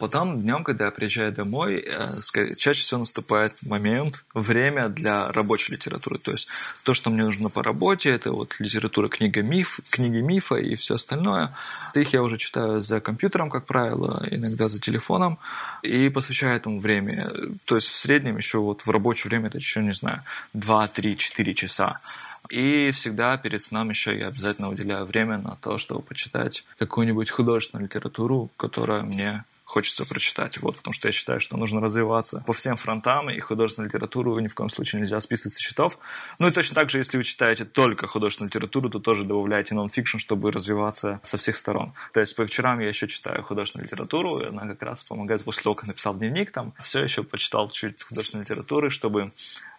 Потом днем, когда я приезжаю домой, э, чаще всего наступает момент, время для рабочей литературы. То есть то, что мне нужно по работе, это вот литература книга миф, книги мифа и все остальное. Их я уже читаю за компьютером, как правило, иногда за телефоном, и посвящаю этому время. То есть в среднем еще вот в рабочее время это еще, не знаю, 2, 3, 4 часа. И всегда перед сном еще я обязательно уделяю время на то, чтобы почитать какую-нибудь художественную литературу, которая мне хочется прочитать. Вот, потому что я считаю, что нужно развиваться по всем фронтам, и художественную литературу ни в коем случае нельзя списывать со счетов. Ну и точно так же, если вы читаете только художественную литературу, то тоже добавляйте нон-фикшн, чтобы развиваться со всех сторон. То есть по вечерам я еще читаю художественную литературу, и она как раз помогает после того, как написал дневник, там все еще почитал чуть художественной литературы, чтобы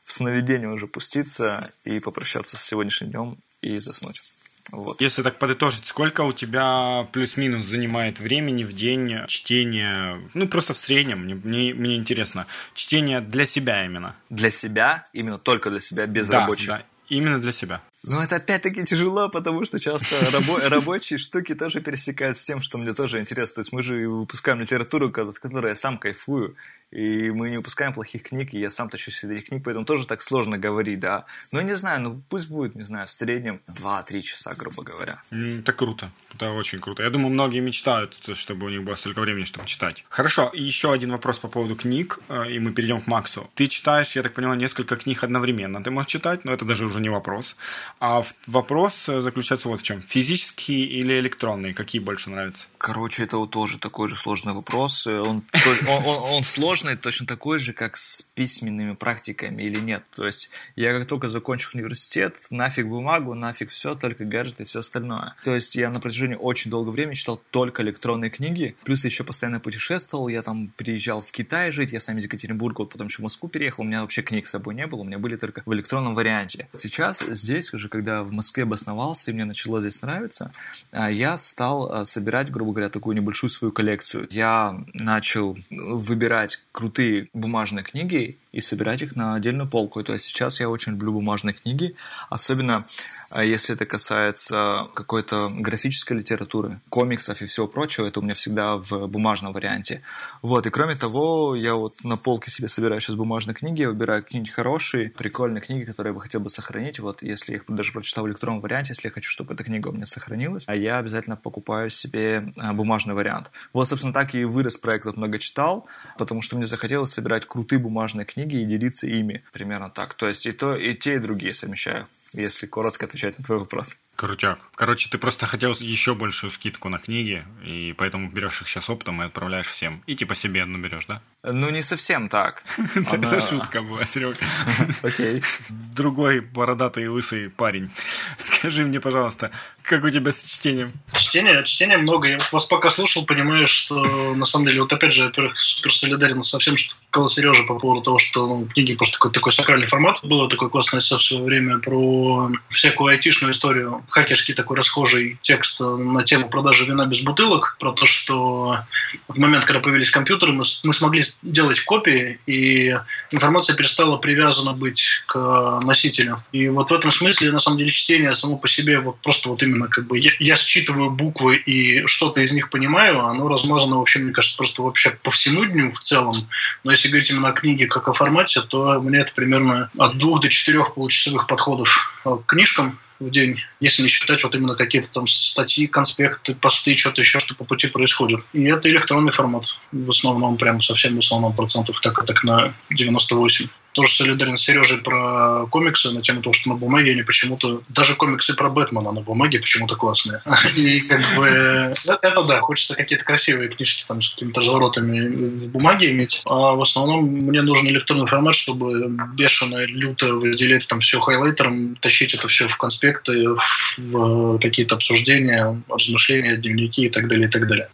в сновидение уже пуститься и попрощаться с сегодняшним днем и заснуть. Вот. Если так подытожить, сколько у тебя плюс-минус занимает времени в день чтения, ну просто в среднем, мне, мне, мне интересно, чтение для себя именно? Для себя, именно только для себя, без да, рабочих? Да, именно для себя. Ну, это опять-таки тяжело, потому что часто рабо- рабочие штуки тоже пересекаются с тем, что мне тоже интересно. То есть мы же выпускаем литературу, от которой я сам кайфую, и мы не выпускаем плохих книг, и я сам тащу себе этих книг, поэтому тоже так сложно говорить, да. Но не знаю, ну пусть будет, не знаю, в среднем 2-3 часа, грубо говоря. Это круто, это очень круто. Я думаю, многие мечтают, чтобы у них было столько времени, чтобы читать. Хорошо, еще один вопрос по поводу книг, э, и мы перейдем к Максу. Ты читаешь, я так поняла, несколько книг одновременно. Ты можешь читать, но это даже уже не вопрос. А вопрос э, заключается вот в чем. Физические или электронные? Какие больше нравятся? Короче, это вот тоже такой же сложный вопрос. Э, он, он, он, он сложный, точно такой же, как с письменными практиками или нет. То есть я как только закончу университет, нафиг бумагу, нафиг все, только гаджеты и все остальное. То есть я на протяжении очень долгого времени читал только электронные книги, плюс еще постоянно путешествовал, я там приезжал в Китай жить, я сам из Екатеринбурга, вот потом еще в Москву переехал, у меня вообще книг с собой не было, у меня были только в электронном варианте. Сейчас здесь, уже когда в Москве обосновался и мне начало здесь нравиться, а, я стал а, собирать, грубо говоря, такую небольшую свою коллекцию. Я начал выбирать крутые бумажные книги и собирать их на отдельную полку. То есть сейчас я очень люблю бумажные книги, особенно а если это касается какой-то графической литературы, комиксов и всего прочего, это у меня всегда в бумажном варианте. Вот, и кроме того, я вот на полке себе собираю сейчас бумажные книги, выбираю какие-нибудь хорошие, прикольные книги, которые я бы хотел бы сохранить. Вот, если я их даже прочитал в электронном варианте, если я хочу, чтобы эта книга у меня сохранилась, а я обязательно покупаю себе а, бумажный вариант. Вот, собственно, так и вырос проект вот много читал, потому что мне захотелось собирать крутые бумажные книги и делиться ими. Примерно так. То есть и то, и те, и другие совмещаю если коротко отвечать на твой вопрос. Крутяк. Короче, ты просто хотел еще большую скидку на книги, и поэтому берешь их сейчас оптом и отправляешь всем. И типа себе одну берешь, да? Ну, не совсем так. Это шутка была, Серега. Окей. Другой бородатый и лысый парень. Скажи мне, пожалуйста, как у тебя с чтением? Чтение, чтение много. Я вас пока слушал, понимаю, что на самом деле, вот опять же, во-первых, супер солидарен со всем, что сказал Сережа по поводу того, что ну, книги просто такой, такой сакральный формат. Было такое классное эссе в свое время про всякую айтишную историю хакерский такой расхожий текст на тему продажи вина без бутылок, про то, что в момент, когда появились компьютеры, мы, мы смогли делать копии, и информация перестала привязана быть к носителю. И вот в этом смысле, на самом деле, чтение само по себе, вот просто вот именно как бы я, я считываю буквы и что-то из них понимаю, оно размазано вообще, мне кажется, просто вообще по всему дню в целом. Но если говорить именно о книге как о формате, то мне это примерно от двух до четырех получасовых подходов к книжкам в день, если не считать вот именно какие-то там статьи, конспекты, посты, что-то еще, что по пути происходит. И это электронный формат в основном, прям совсем в основном процентов, так, так на 98 тоже солидарен с Сережей про комиксы на тему того, что на бумаге они почему-то... Даже комиксы про Бэтмена на бумаге почему-то классные. И как бы... Это да, хочется какие-то красивые книжки там с какими-то разворотами в бумаге иметь. А в основном мне нужен электронный формат, чтобы бешено, люто выделять там все хайлайтером, тащить это все в конспекты, в какие-то обсуждения, размышления, дневники и так далее, и так далее.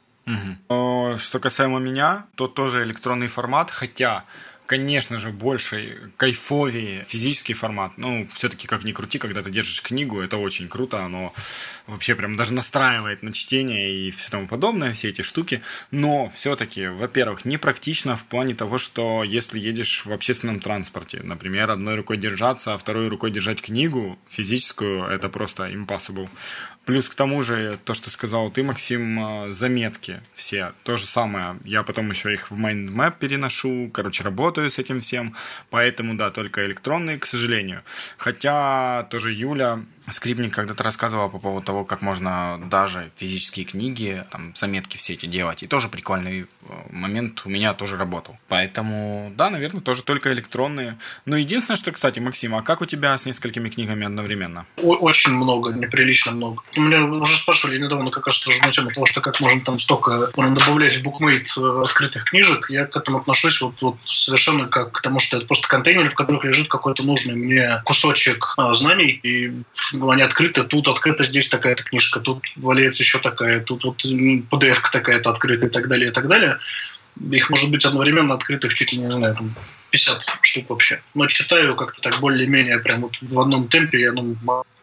Что касаемо меня, то тоже электронный формат, хотя конечно же, больше кайфовее физический формат. Ну, все-таки, как ни крути, когда ты держишь книгу, это очень круто, оно вообще прям даже настраивает на чтение и все тому подобное, все эти штуки. Но все-таки, во-первых, непрактично в плане того, что если едешь в общественном транспорте, например, одной рукой держаться, а второй рукой держать книгу физическую, это просто impossible. Плюс к тому же, то, что сказал ты, Максим, э, заметки все. То же самое. Я потом еще их в MindMap переношу. Короче, работаю с этим всем. Поэтому, да, только электронные, к сожалению. Хотя тоже Юля Скрипник когда-то рассказывал по поводу того, как можно даже физические книги, там, заметки все эти делать. И тоже прикольный э, момент у меня тоже работал. Поэтому, да, наверное, тоже только электронные. Но единственное, что, кстати, Максим, а как у тебя с несколькими книгами одновременно? Очень много, неприлично много. У меня уже спрашивали недавно как раз тоже на тему того, что как можно там столько добавлять в букмейт э, открытых книжек. Я к этому отношусь вот, вот совершенно как к тому, что это просто контейнер, в которых лежит какой-то нужный мне кусочек а, знаний, и ну, они открыты, тут открыта здесь такая-то книжка, тут валяется еще такая, тут вот pdf такая-то открыта и так далее, и так далее. Их может быть одновременно открытых чуть ли не знаю, там 50 штук вообще. Но читаю как-то так более-менее прям вот в одном темпе, я ну,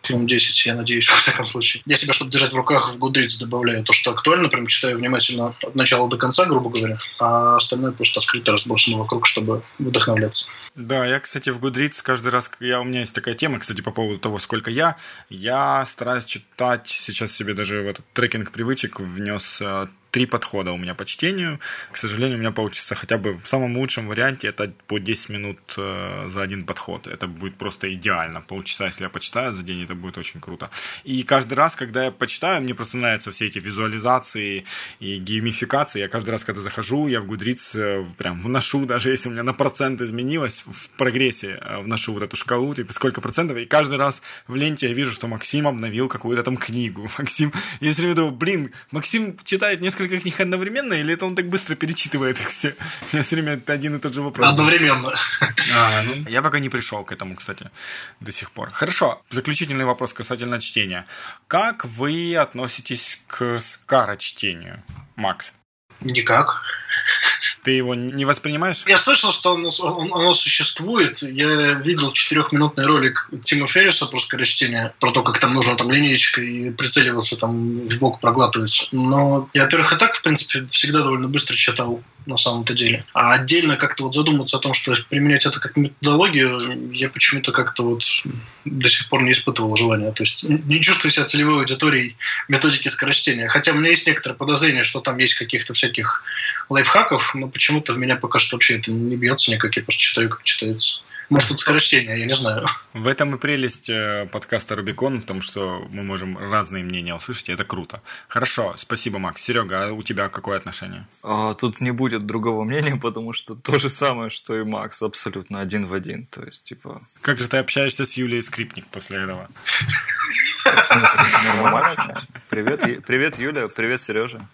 максимум 10, я надеюсь, во всяком случае. Я себя, чтобы держать в руках, в Goodreads добавляю то, что актуально, прям читаю внимательно от начала до конца, грубо говоря, а остальное просто открыто разбросано вокруг, чтобы вдохновляться. Да, я, кстати, в Goodreads каждый раз, я, у меня есть такая тема, кстати, по поводу того, сколько я, я стараюсь читать, сейчас себе даже в этот трекинг привычек внес э, три подхода у меня по чтению. К сожалению, у меня получится хотя бы в самом лучшем варианте это по 10 минут э, за один подход. Это будет просто идеально. Полчаса, если я почитаю за день, это будет очень круто. И каждый раз, когда я почитаю, мне просто нравятся все эти визуализации и геймификации. Я каждый раз, когда захожу, я в Goodreads э, прям вношу, даже если у меня на процент изменилось в прогрессе, э, вношу вот эту шкалу, типа сколько процентов, и каждый раз в ленте я вижу, что Максим обновил какую-то там книгу. Максим, я все время думаю, блин, Максим читает несколько несколько книг одновременно, или это он так быстро перечитывает их все? У меня все время один и тот же вопрос. Одновременно. А, ну, я пока не пришел к этому, кстати, до сих пор. Хорошо, заключительный вопрос касательно чтения. Как вы относитесь к скорочтению, Макс? Никак. Ты его не воспринимаешь? Я слышал, что оно, оно существует. Я видел четырехминутный ролик Тима Ферриса про скорочтение, про то, как там нужно там линейкой и прицеливаться там в бок проглатывать. Но я, во-первых, и так, в принципе, всегда довольно быстро читал на самом-то деле. А отдельно как-то вот задуматься о том, что применять это как методологию, я почему-то как-то вот до сих пор не испытывал желания. То есть не чувствую себя целевой аудиторией методики скорочтения. Хотя у меня есть некоторое подозрение, что там есть каких-то всяких лайфхаков, но почему-то в меня пока что вообще это не бьется никак. Я просто читаю, как читается. Может, это скорочтение, я не знаю. В этом и прелесть э, подкаста Рубикон, в том, что мы можем разные мнения услышать, и это круто. Хорошо, спасибо, Макс. Серега, а у тебя какое отношение? А, тут не будет другого мнения, потому что то же самое, что и Макс, абсолютно один в один. То есть, типа... Как же ты общаешься с Юлией Скрипник после этого? Привет, Юля, привет, Сережа.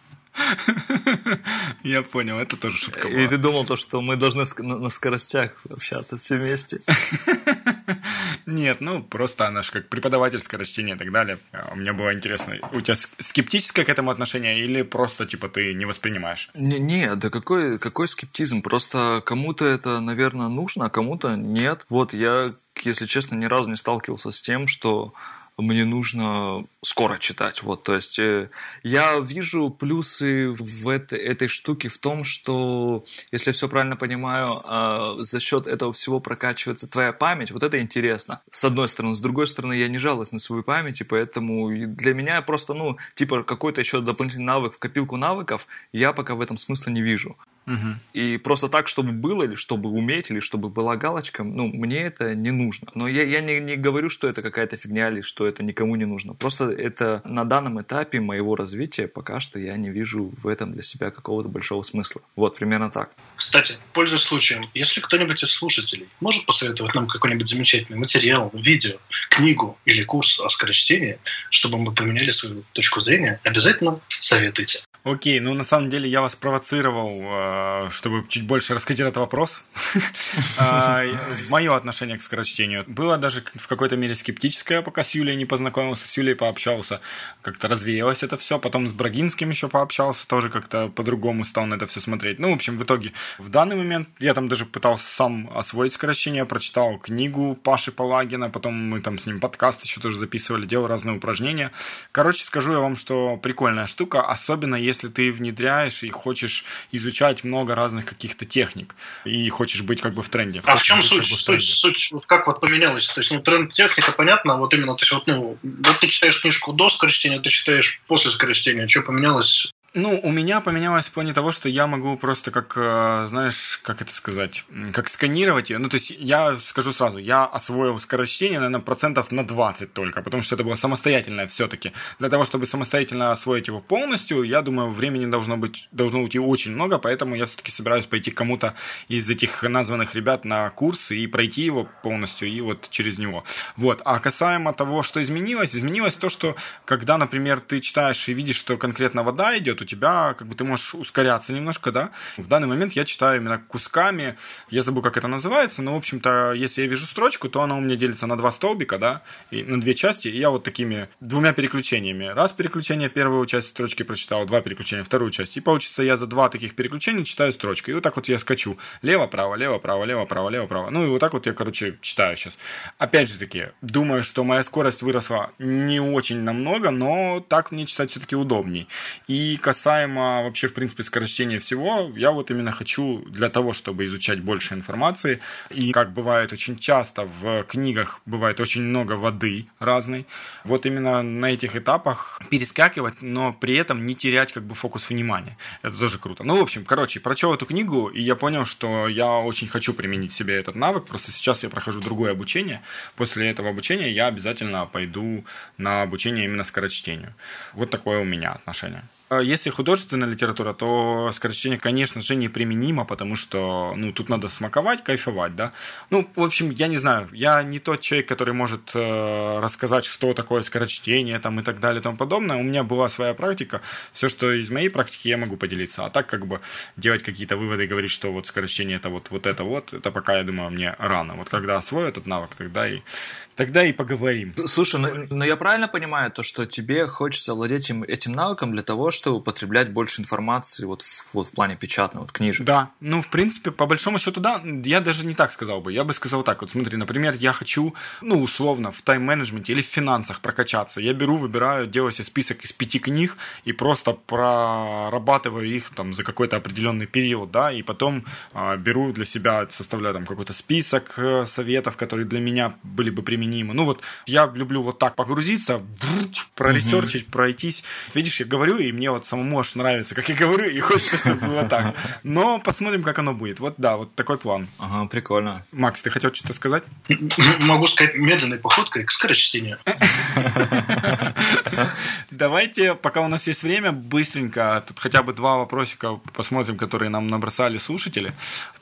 Я понял, это тоже шутка была. И ты думал, то, что мы должны на скоростях общаться все вместе? Нет, ну просто она же как преподавательское растение и так далее. А, у меня было интересно, у тебя скептическое к этому отношение или просто типа ты не воспринимаешь? Не, не да какой, какой скептизм? Просто кому-то это, наверное, нужно, а кому-то нет. Вот я, если честно, ни разу не сталкивался с тем, что мне нужно скоро читать. Вот, то есть э, я вижу плюсы в этой, этой штуке в том, что, если я все правильно понимаю, э, за счет этого всего прокачивается твоя память. Вот это интересно. С одной стороны. С другой стороны, я не жалуюсь на свою память, и поэтому для меня просто, ну, типа какой-то еще дополнительный навык в копилку навыков, я пока в этом смысла не вижу. Угу. И просто так, чтобы было, или чтобы уметь, или чтобы была галочка, ну, мне это не нужно. Но я, я не, не говорю, что это какая-то фигня, или что это никому не нужно. Просто это на данном этапе моего развития пока что я не вижу в этом для себя какого-то большого смысла. Вот, примерно так. Кстати, пользуясь случаем, если кто-нибудь из слушателей может посоветовать нам какой-нибудь замечательный материал, видео, книгу или курс о скорочтении, чтобы мы поменяли свою точку зрения, обязательно советуйте. Окей, ну на самом деле я вас провоцировал э, чтобы чуть больше раскрыть этот вопрос. А, Мое отношение к скорочтению было даже в какой-то мере скептическое, пока с Юлей не познакомился, с Юлей пообщался, как-то развеялось это все. Потом с Брагинским еще пообщался, тоже как-то по-другому стал на это все смотреть. Ну, в общем, в итоге, в данный момент я там даже пытался сам освоить скорочтение, прочитал книгу Паши Палагина, потом мы там с ним подкаст еще тоже записывали, делал разные упражнения. Короче, скажу я вам, что прикольная штука, особенно ты внедряешь и хочешь изучать много разных каких-то техник и хочешь быть как бы в тренде. А в чем суть? Как бы суть, суть вот как вот поменялось? То есть, ну, тренд техника, понятно, вот именно, то есть, вот, ну, вот ты читаешь книжку до скорочтения, ты читаешь после скорочтения. Что поменялось ну, у меня поменялось в плане того, что я могу просто как, э, знаешь, как это сказать, как сканировать ее. Ну, то есть я скажу сразу, я освоил скорочтение, наверное, процентов на 20 только, потому что это было самостоятельное все-таки. Для того, чтобы самостоятельно освоить его полностью, я думаю, времени должно быть, должно уйти очень много, поэтому я все-таки собираюсь пойти кому-то из этих названных ребят на курс и пройти его полностью, и вот через него. Вот. А касаемо того, что изменилось, изменилось то, что когда, например, ты читаешь и видишь, что конкретно вода идет, у тебя как бы ты можешь ускоряться немножко, да. В данный момент я читаю именно кусками, я забыл, как это называется, но, в общем-то, если я вижу строчку, то она у меня делится на два столбика, да, и на две части, и я вот такими двумя переключениями. Раз переключение, первую часть строчки прочитал, два переключения, вторую часть. И получится, я за два таких переключения читаю строчку. И вот так вот я скачу. Лево-право, лево-право, лево-право, лево-право. Ну и вот так вот я, короче, читаю сейчас. Опять же таки, думаю, что моя скорость выросла не очень намного, но так мне читать все-таки удобней. И касаемо вообще, в принципе, скорочтения всего, я вот именно хочу для того, чтобы изучать больше информации, и как бывает очень часто в книгах, бывает очень много воды разной, вот именно на этих этапах перескакивать, но при этом не терять как бы фокус внимания. Это тоже круто. Ну, в общем, короче, прочел эту книгу, и я понял, что я очень хочу применить себе этот навык, просто сейчас я прохожу другое обучение, после этого обучения я обязательно пойду на обучение именно скорочтению. Вот такое у меня отношение. А если художественная литература, то скорочтение, конечно же, неприменимо, потому что, ну, тут надо смаковать, кайфовать, да. Ну, в общем, я не знаю, я не тот человек, который может э, рассказать, что такое скорочтение, там, и так далее, и тому подобное. У меня была своя практика, все, что из моей практики, я могу поделиться. А так, как бы, делать какие-то выводы и говорить, что вот скорочтение это вот, вот это вот, это пока, я думаю, мне рано. Вот когда освою этот навык, тогда и Тогда и поговорим. Слушай, но, ну, но я правильно понимаю то, что тебе хочется владеть этим, этим навыком для того, чтобы употреблять больше информации вот в, вот в плане печатной, вот книжек? Да, ну, в принципе, по большому счету, да, я даже не так сказал бы. Я бы сказал так, вот смотри, например, я хочу, ну, условно, в тайм-менеджменте или в финансах прокачаться. Я беру, выбираю, делаю себе список из пяти книг и просто прорабатываю их там за какой-то определенный период, да, и потом э, беру для себя, составляю там какой-то список э, советов, которые для меня были бы применимы применимо. Ну вот я люблю вот так погрузиться, проресерчить, угу. пройтись. Видишь, я говорю, и мне вот самому аж нравится, как я говорю, и хочется, чтобы было так. Но посмотрим, как оно будет. Вот да, вот такой план. Ага, прикольно. Макс, ты хотел что-то сказать? Могу сказать медленной походкой к скорочтению. Давайте, пока у нас есть время, быстренько, тут хотя бы два вопросика посмотрим, которые нам набросали слушатели.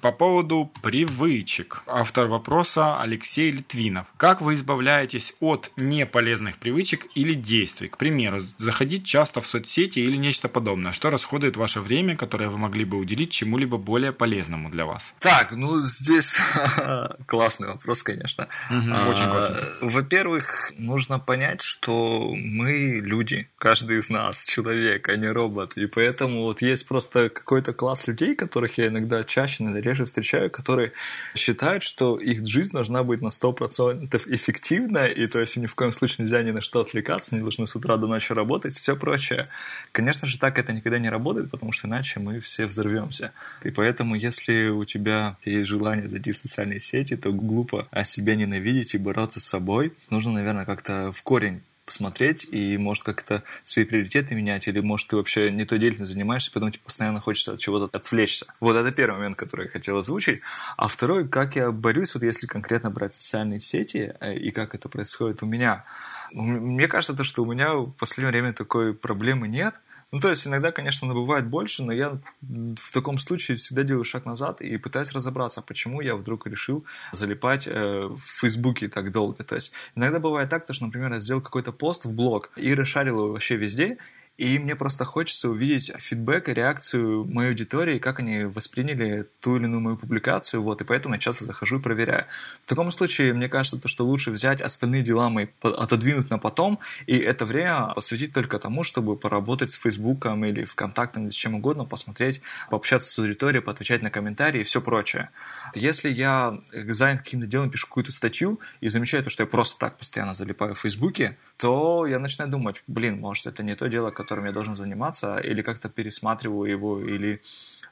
По поводу привычек. Автор вопроса Алексей Литвинов. Как вы избавляетесь от неполезных привычек или действий? К примеру, заходить часто в соцсети или нечто подобное. Что расходует ваше время, которое вы могли бы уделить чему-либо более полезному для вас? Так, ну здесь классный вопрос, конечно. Очень а, классный. Во-первых, нужно понять, что мы люди, каждый из нас человек, а не робот. И поэтому вот есть просто какой-то класс людей, которых я иногда чаще, реже встречаю, которые считают, что их жизнь должна быть на 100% эффективно, и то есть ни в коем случае нельзя ни на что отвлекаться, не должны с утра до ночи работать, все прочее. Конечно же, так это никогда не работает, потому что иначе мы все взорвемся. И поэтому, если у тебя есть желание зайти в социальные сети, то глупо о себе ненавидеть и бороться с собой. Нужно, наверное, как-то в корень посмотреть и, может, как-то свои приоритеты менять, или, может, ты вообще не той деятельностью занимаешься, потом тебе постоянно хочется от чего-то отвлечься. Вот это первый момент, который я хотел озвучить. А второй, как я борюсь, вот если конкретно брать социальные сети, э, и как это происходит у меня. Мне кажется, то, что у меня в последнее время такой проблемы нет – ну, то есть иногда, конечно, она бывает больше, но я в таком случае всегда делаю шаг назад и пытаюсь разобраться, почему я вдруг решил залипать э, в Фейсбуке так долго. То есть иногда бывает так, что, например, я сделал какой-то пост в блог и расшарил его вообще везде, И мне просто хочется увидеть фидбэк и реакцию моей аудитории, как они восприняли ту или иную мою публикацию, вот, и поэтому я часто захожу и проверяю. В таком случае, мне кажется, то, что лучше взять остальные дела мои, отодвинуть на потом, и это время посвятить только тому, чтобы поработать с Фейсбуком или ВКонтактом или с чем угодно, посмотреть, пообщаться с аудиторией, поотвечать на комментарии и все прочее. Если я занят каким-то делом, пишу какую-то статью и замечаю то, что я просто так постоянно залипаю в Фейсбуке, то я начинаю думать, блин, может, это не то дело, которым я должен заниматься, или как-то пересматриваю его, или...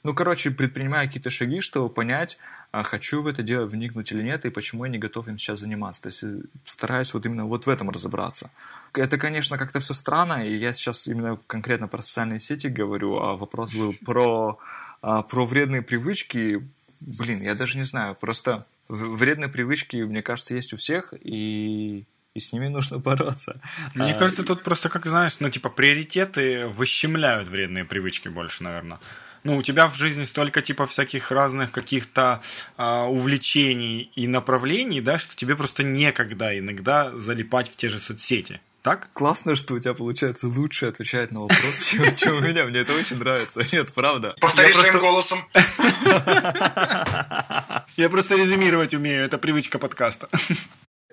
Ну, короче, предпринимаю какие-то шаги, чтобы понять, а хочу в это дело вникнуть или нет, и почему я не готов им сейчас заниматься. То есть э, стараюсь вот именно вот в этом разобраться. Это, конечно, как-то все странно, и я сейчас именно конкретно про социальные сети говорю, а вопрос был про, а, про вредные привычки. Блин, я даже не знаю, просто вредные привычки, мне кажется, есть у всех, и и с ними нужно бороться. Мне а, кажется, тут просто, как знаешь, ну, типа, приоритеты выщемляют вредные привычки больше, наверное. Ну, у тебя в жизни столько, типа, всяких разных каких-то а, увлечений и направлений, да, что тебе просто некогда иногда залипать в те же соцсети. Так? Классно, что у тебя получается лучше отвечать на вопрос, чем, чем у меня. Мне это очень нравится. Нет, правда. Повтори своим голосом. Я просто резюмировать умею. Это привычка подкаста.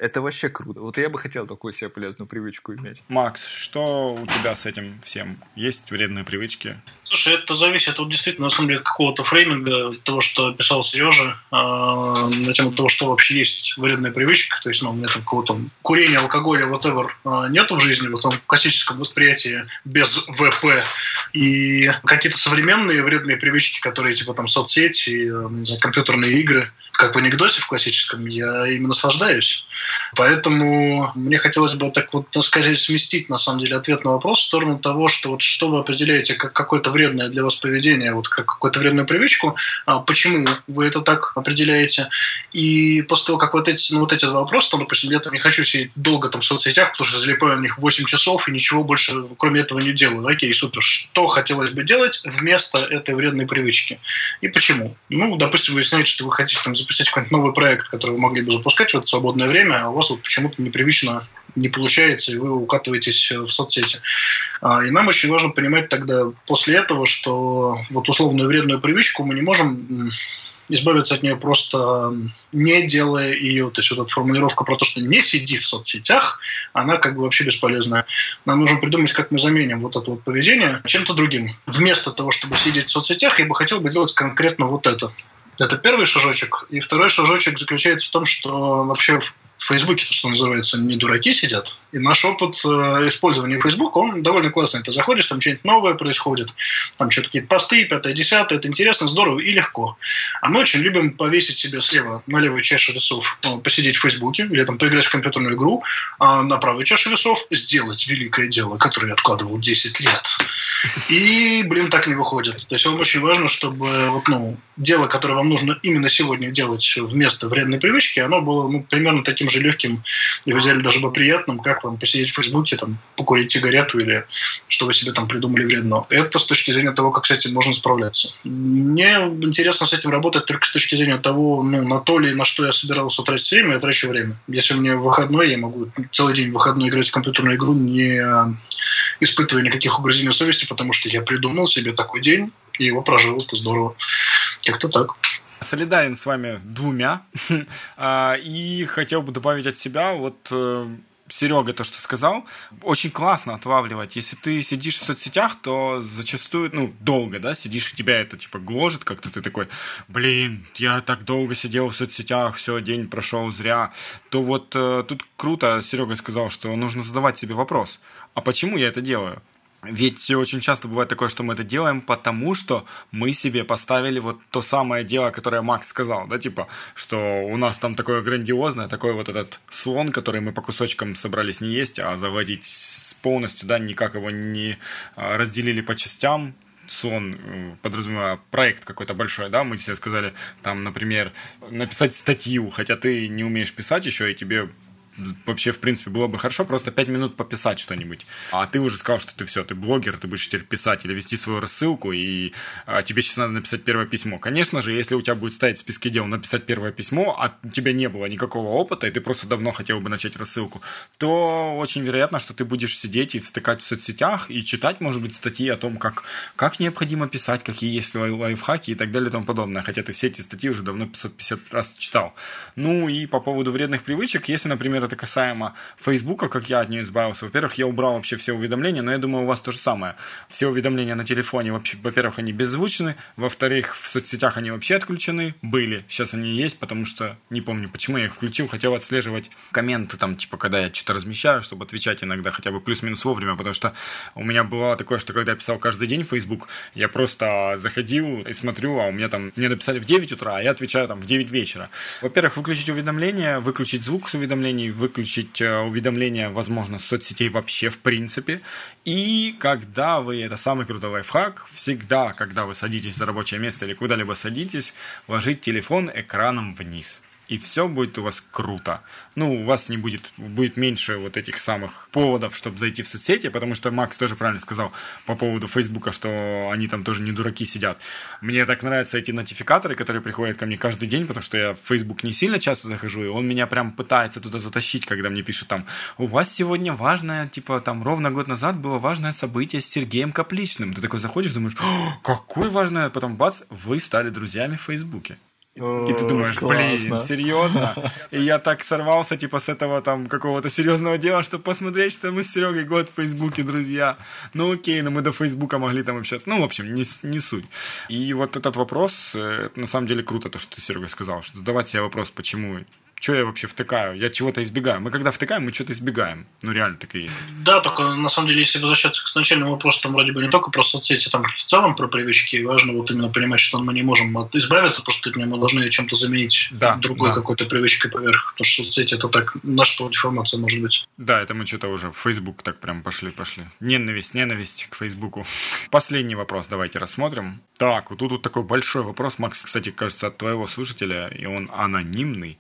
Это вообще круто. Вот я бы хотел такую себе полезную привычку иметь. Макс, что у тебя с этим всем? Есть вредные привычки? Слушай, это зависит от действительно, на самом деле, от какого-то фрейминга, того, что писал Сережа, э, на тему того, что вообще есть вредная привычка. То есть, ну, у меня там какого-то курения, алкоголя, whatever, э, нету в жизни, в этом классическом восприятии без ВП. И какие-то современные вредные привычки, которые типа там соцсети, э, не знаю, компьютерные игры – как в анекдоте в классическом, я им наслаждаюсь. Поэтому мне хотелось бы так вот, скорее сместить, на самом деле, ответ на вопрос в сторону того, что вот что вы определяете как какое-то вредное для вас поведение, вот как какую-то вредную привычку, а почему вы это так определяете. И после того, как вот эти, ну, вот эти два вопроса, то, допустим, я там не хочу сидеть долго там в соцсетях, потому что залипаю на них 8 часов и ничего больше кроме этого не делаю. Окей, супер. Что хотелось бы делать вместо этой вредной привычки? И почему? Ну, допустим, вы знаете, что вы хотите там запустить какой-нибудь новый проект, который вы могли бы запускать в это свободное время, а у вас вот почему-то непривычно не получается, и вы укатываетесь в соцсети. А, и нам очень важно понимать тогда после этого, что вот условную вредную привычку мы не можем избавиться от нее просто не делая ее. То есть вот эта формулировка про то, что не сиди в соцсетях, она как бы вообще бесполезная. Нам нужно придумать, как мы заменим вот это вот поведение чем-то другим. Вместо того, чтобы сидеть в соцсетях, я бы хотел бы делать конкретно вот это. Это первый шажочек. И второй шажочек заключается в том, что вообще в Фейсбуке, что называется, не дураки сидят. И наш опыт э, использования Фейсбука, он довольно классный. Ты заходишь, там что-нибудь новое происходит, там что-то какие-то посты, пятое, десятое, это интересно, здорово и легко. А мы очень любим повесить себе слева на левой чаше весов, ну, посидеть в Фейсбуке или там поиграть в компьютерную игру, а на правой чаше весов сделать великое дело, которое я откладывал 10 лет. И, блин, так не выходит. То есть вам очень важно, чтобы вот, ну, дело, которое вам нужно именно сегодня делать вместо вредной привычки, оно было ну, примерно таким же легким и в идеале даже бы приятным, как вам посидеть в Фейсбуке, там, покурить сигарету или что вы себе там придумали вредно. Это с точки зрения того, как с этим можно справляться. Мне интересно с этим работать только с точки зрения того, ну, на то ли, на что я собирался тратить время, я трачу время. Если у меня выходной, я могу целый день выходной играть в компьютерную игру, не испытывая никаких угрызений совести, потому что я придумал себе такой день, и его прожил, это здорово. Как-то так. Солидарен с вами двумя. А, и хотел бы добавить от себя, вот э, Серега то, что сказал, очень классно отлавливать. Если ты сидишь в соцсетях, то зачастую, ну, долго, да, сидишь, и тебя это, типа, гложет как-то, ты такой, блин, я так долго сидел в соцсетях, все, день прошел зря. То вот э, тут круто Серега сказал, что нужно задавать себе вопрос, а почему я это делаю? Ведь очень часто бывает такое, что мы это делаем, потому что мы себе поставили вот то самое дело, которое Макс сказал, да, типа, что у нас там такое грандиозное, такой вот этот слон, который мы по кусочкам собрались не есть, а заводить полностью, да, никак его не а, разделили по частям, слон, э, подразумевая проект какой-то большой, да, мы тебе сказали, там, например, написать статью, хотя ты не умеешь писать еще, и тебе вообще, в принципе, было бы хорошо просто 5 минут пописать что-нибудь. А ты уже сказал, что ты все, ты блогер, ты будешь теперь писать или вести свою рассылку, и а, тебе сейчас надо написать первое письмо. Конечно же, если у тебя будет стоять в списке дел написать первое письмо, а у тебя не было никакого опыта, и ты просто давно хотел бы начать рассылку, то очень вероятно, что ты будешь сидеть и встыкать в соцсетях и читать, может быть, статьи о том, как, как необходимо писать, какие есть лайфхаки и так далее и тому подобное. Хотя ты все эти статьи уже давно 550 раз читал. Ну и по поводу вредных привычек, если, например, это касаемо Фейсбука, как я от нее избавился, во-первых, я убрал вообще все уведомления, но я думаю, у вас то же самое. Все уведомления на телефоне, вообще, во-первых, они беззвучны, во-вторых, в соцсетях они вообще отключены, были, сейчас они есть, потому что не помню, почему я их включил, хотел отслеживать комменты там, типа, когда я что-то размещаю, чтобы отвечать иногда хотя бы плюс-минус вовремя, потому что у меня было такое, что когда я писал каждый день в Facebook, я просто заходил и смотрю, а у меня там, мне написали в 9 утра, а я отвечаю там в 9 вечера. Во-первых, выключить уведомления, выключить звук с уведомлений, выключить э, уведомления, возможно, соцсетей вообще в принципе. И когда вы, это самый крутой лайфхак, всегда, когда вы садитесь за рабочее место или куда-либо садитесь, ложить телефон экраном вниз и все будет у вас круто. Ну, у вас не будет, будет меньше вот этих самых поводов, чтобы зайти в соцсети, потому что Макс тоже правильно сказал по поводу Фейсбука, что они там тоже не дураки сидят. Мне так нравятся эти нотификаторы, которые приходят ко мне каждый день, потому что я в Facebook не сильно часто захожу, и он меня прям пытается туда затащить, когда мне пишут там, у вас сегодня важное, типа там ровно год назад было важное событие с Сергеем Капличным. Ты такой заходишь, думаешь, какое важное, потом бац, вы стали друзьями в Фейсбуке. И ты думаешь, блин, серьезно? И я так сорвался, типа, с этого там какого-то серьезного дела, чтобы посмотреть, что мы с Серегой год в Фейсбуке, друзья. Ну окей, но мы до Фейсбука могли там общаться. Ну, в общем, не, не суть. И вот этот вопрос, э, это на самом деле круто, то, что ты, Серега, сказал, что задавать себе вопрос, почему что я вообще втыкаю? Я чего-то избегаю. Мы когда втыкаем, мы что-то избегаем. Ну, реально так и есть. Да, только на самом деле, если возвращаться к начальному вопросу, там вроде бы не только про соцсети, там в целом про привычки, важно вот именно понимать, что мы не можем избавиться, просто от мы должны чем-то заменить да, другой да. какой-то привычкой поверх. Потому что соцсети это так, наша информация может быть. Да, это мы что-то уже в Facebook так прям пошли, пошли. Ненависть, ненависть к Фейсбуку. Последний вопрос давайте рассмотрим. Так, вот тут вот такой большой вопрос, Макс, кстати, кажется, от твоего слушателя, и он анонимный.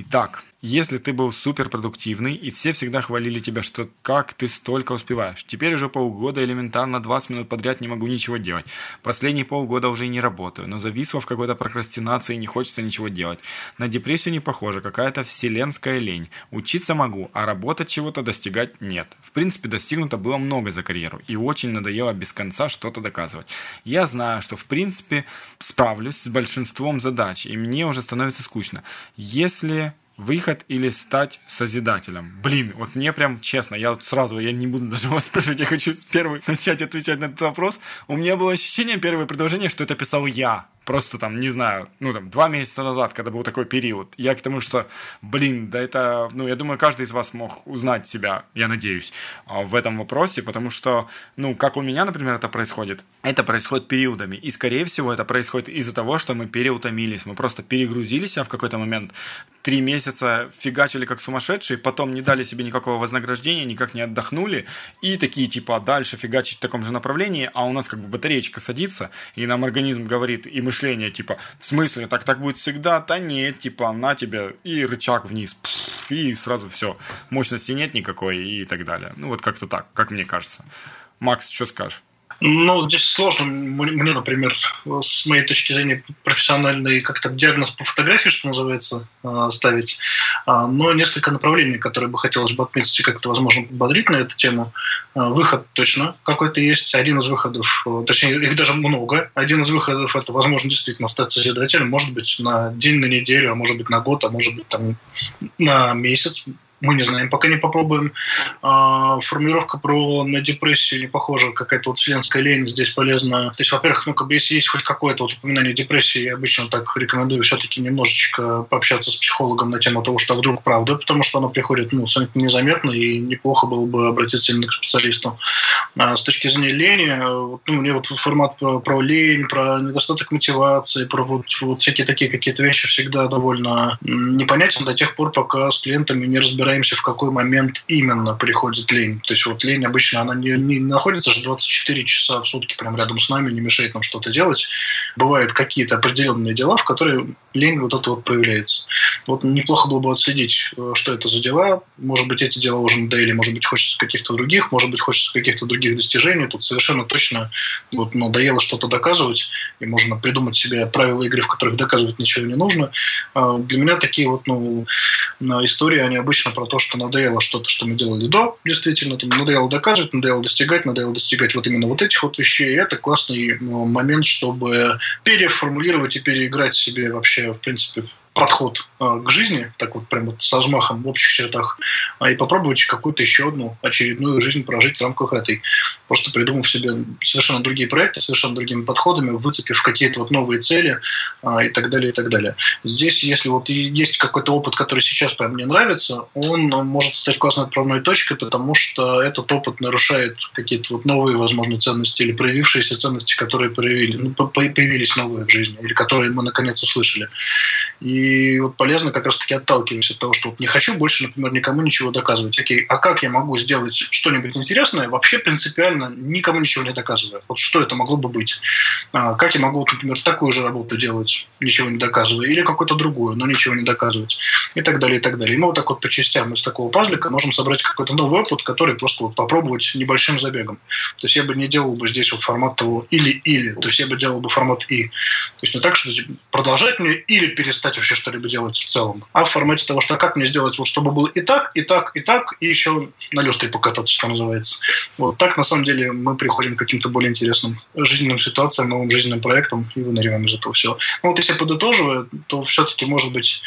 Итак, если ты был суперпродуктивный, и все всегда хвалили тебя, что как ты столько успеваешь. Теперь уже полгода элементарно 20 минут подряд не могу ничего делать. Последние полгода уже и не работаю, но зависла в какой-то прокрастинации и не хочется ничего делать. На депрессию не похоже, какая-то вселенская лень. Учиться могу, а работать чего-то достигать нет. В принципе, достигнуто было много за карьеру, и очень надоело без конца что-то доказывать. Я знаю, что в принципе справлюсь с большинством задач, и мне уже становится скучно. Если выход или стать созидателем? Блин, вот мне прям честно, я вот сразу, я не буду даже вас спрашивать, я хочу первый начать отвечать на этот вопрос. У меня было ощущение, первое предложение, что это писал я просто там, не знаю, ну там, два месяца назад, когда был такой период. Я к тому, что, блин, да это, ну, я думаю, каждый из вас мог узнать себя, я надеюсь, а, в этом вопросе, потому что, ну, как у меня, например, это происходит, это происходит периодами, и, скорее всего, это происходит из-за того, что мы переутомились, мы просто перегрузились, а в какой-то момент три месяца фигачили как сумасшедшие, потом не дали себе никакого вознаграждения, никак не отдохнули, и такие, типа, дальше фигачить в таком же направлении, а у нас как бы батареечка садится, и нам организм говорит, и мы мышление, типа, в смысле, так так будет всегда? Да нет, типа, на тебе, и рычаг вниз, пфф, и сразу все, мощности нет никакой, и так далее. Ну, вот как-то так, как мне кажется. Макс, что скажешь? Ну, здесь сложно мне, например, с моей точки зрения, профессиональный как-то диагноз по фотографии, что называется, а, ставить. А, но несколько направлений, которые бы хотелось бы отметить и как-то, возможно, подбодрить на эту тему. А, выход точно какой-то есть. Один из выходов, точнее, их даже много. Один из выходов – это, возможно, действительно стать созидателем. Может быть, на день, на неделю, а может быть, на год, а может быть, там, на месяц мы не знаем, пока не попробуем. А, формулировка про на депрессию не похожа, какая-то вот вселенская лень здесь полезна. То есть, во-первых, ну, как бы, если есть хоть какое-то вот упоминание депрессии, я обычно так рекомендую все-таки немножечко пообщаться с психологом на тему того, что вдруг правда, потому что оно приходит ну, абсолютно незаметно, и неплохо было бы обратиться именно к специалисту. А с точки зрения лени, ну, мне вот формат про, про лень, про недостаток мотивации, про вот, вот всякие такие какие-то вещи всегда довольно непонятен до тех пор, пока с клиентами не разбираемся разбираемся, в какой момент именно приходит лень. То есть вот лень обычно, она не, не находится же 24 часа в сутки прям рядом с нами, не мешает нам что-то делать. Бывают какие-то определенные дела, в которые лень вот это вот появляется. Вот неплохо было бы отследить, э, что это за дела. Может быть, эти дела уже надоели, может быть, хочется каких-то других, может быть, хочется каких-то других достижений. Тут совершенно точно вот надоело что-то доказывать, и можно придумать себе правила игры, в которых доказывать ничего не нужно. А для меня такие вот ну, истории, они обычно про то, что надоело что-то, что мы делали до, действительно, там, надоело доказывать, надоело достигать, надоело достигать вот именно вот этих вот вещей. И это классный ну, момент, чтобы переформулировать и переиграть себе вообще, в принципе, подход а, к жизни, так вот прям вот со взмахом в общих чертах, а и попробовать какую-то еще одну очередную жизнь прожить в рамках этой. Просто придумав себе совершенно другие проекты, совершенно другими подходами, выцепив какие-то вот новые цели а, и так далее, и так далее. Здесь, если вот есть какой-то опыт, который сейчас прям мне нравится, он может стать классной отправной точкой, потому что этот опыт нарушает какие-то вот новые, возможно, ценности или проявившиеся ценности, которые проявили, ну, появились новые в жизни, или которые мы наконец услышали. И вот полезно как раз-таки отталкиваться от того, что вот не хочу больше, например, никому ничего доказывать. Окей, а как я могу сделать что-нибудь интересное, вообще принципиально никому ничего не доказывая. Вот что это могло бы быть? А, как я могу, например, такую же работу делать, ничего не доказывая, или какую-то другую, но ничего не доказывать, и так далее, и так далее. И мы вот так вот по частям из такого пазлика можем собрать какой-то новый опыт, который просто вот попробовать небольшим забегом. То есть я бы не делал бы здесь вот формат того или-или, то есть я бы делал бы формат и. То есть не так, что продолжать мне или перестать вообще что-либо делать в целом, а в формате того, что как мне сделать, вот чтобы было и так, и так, и так, и еще на люстре покататься, что называется. Вот так, на самом деле, мы приходим к каким-то более интересным жизненным ситуациям, новым жизненным проектам и выныриваем из этого всего. Ну, вот если подытоживая, то все-таки, может быть,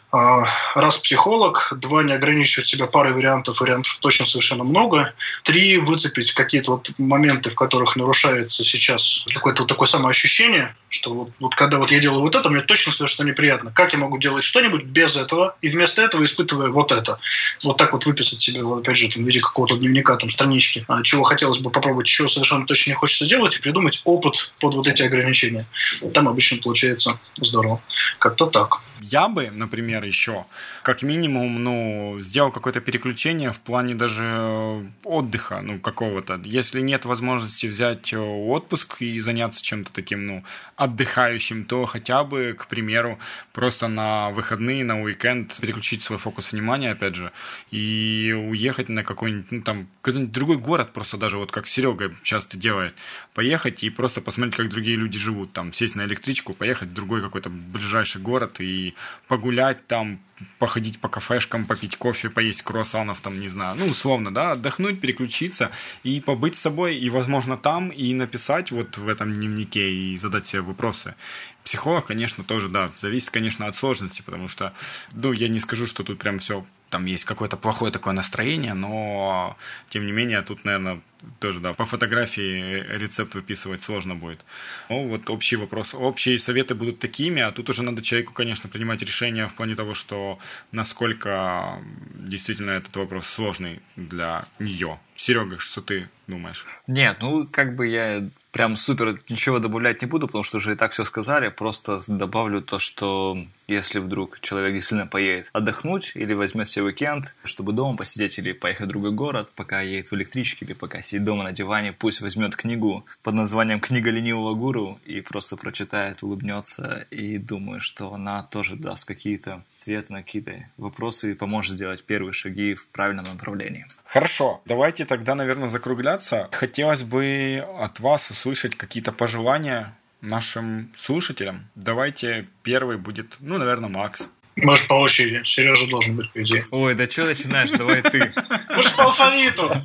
а, раз психолог, два не ограничивать себя парой вариантов, вариантов точно совершенно много, три выцепить какие-то вот моменты, в которых нарушается сейчас какое-то вот такое самоощущение, что вот, вот когда вот я делаю вот это, мне точно совершенно неприятно. Как я могу делать что-нибудь без этого и вместо этого испытывая вот это? Вот так вот выписать себе, вот, опять же, там, в виде какого-то дневника, там, странички, а, чего хотелось бы попробовать, чего совершенно точно не хочется делать, и придумать опыт под вот эти ограничения. Там обычно получается здорово. Как-то так. Я бы, например, еще, как минимум, ну, сделал какое-то переключение в плане даже э, отдыха, ну, какого-то. Если нет возможности взять э, отпуск и заняться чем-то таким, ну, отдыхающим, то хотя бы, к примеру, просто на выходные, на уикенд переключить свой фокус внимания, опять же, и уехать на какой-нибудь, ну, там, какой-нибудь другой город, просто даже вот как Серега часто делает, поехать и просто посмотреть, как другие люди живут, там, сесть на электричку, поехать в другой какой-то ближайший город и погулять там, походить по кафешкам, попить кофе, поесть круассанов, там, не знаю, ну, условно, да, отдохнуть, переключиться и побыть с собой, и, возможно, там и написать вот в этом дневнике и задать себе вопросы. Психолог, конечно, тоже, да, зависит, конечно, от сложности, потому что, ну, я не скажу, что тут прям все там есть какое-то плохое такое настроение, но тем не менее тут, наверное, тоже, да, по фотографии рецепт выписывать сложно будет. Ну, вот общий вопрос. Общие советы будут такими, а тут уже надо человеку, конечно, принимать решение в плане того, что насколько действительно этот вопрос сложный для нее. Серега, что ты думаешь? Нет, ну, как бы я прям супер ничего добавлять не буду, потому что уже и так все сказали. Просто добавлю то, что если вдруг человек действительно поедет отдохнуть или возьмет себе уикенд, чтобы дома посидеть или поехать в другой город, пока едет в электричке или пока сидит дома на диване, пусть возьмет книгу под названием «Книга ленивого гуру» и просто прочитает, улыбнется и думаю, что она тоже даст какие-то ответ на какие-то вопросы и поможет сделать первые шаги в правильном направлении. Хорошо, давайте тогда, наверное, закругляться. Хотелось бы от вас услышать какие-то пожелания нашим слушателям. Давайте первый будет, ну, наверное, Макс. Может, по очереди. Сережа должен быть впереди. Ой, да что начинаешь? Давай ты. Может, по алфавиту.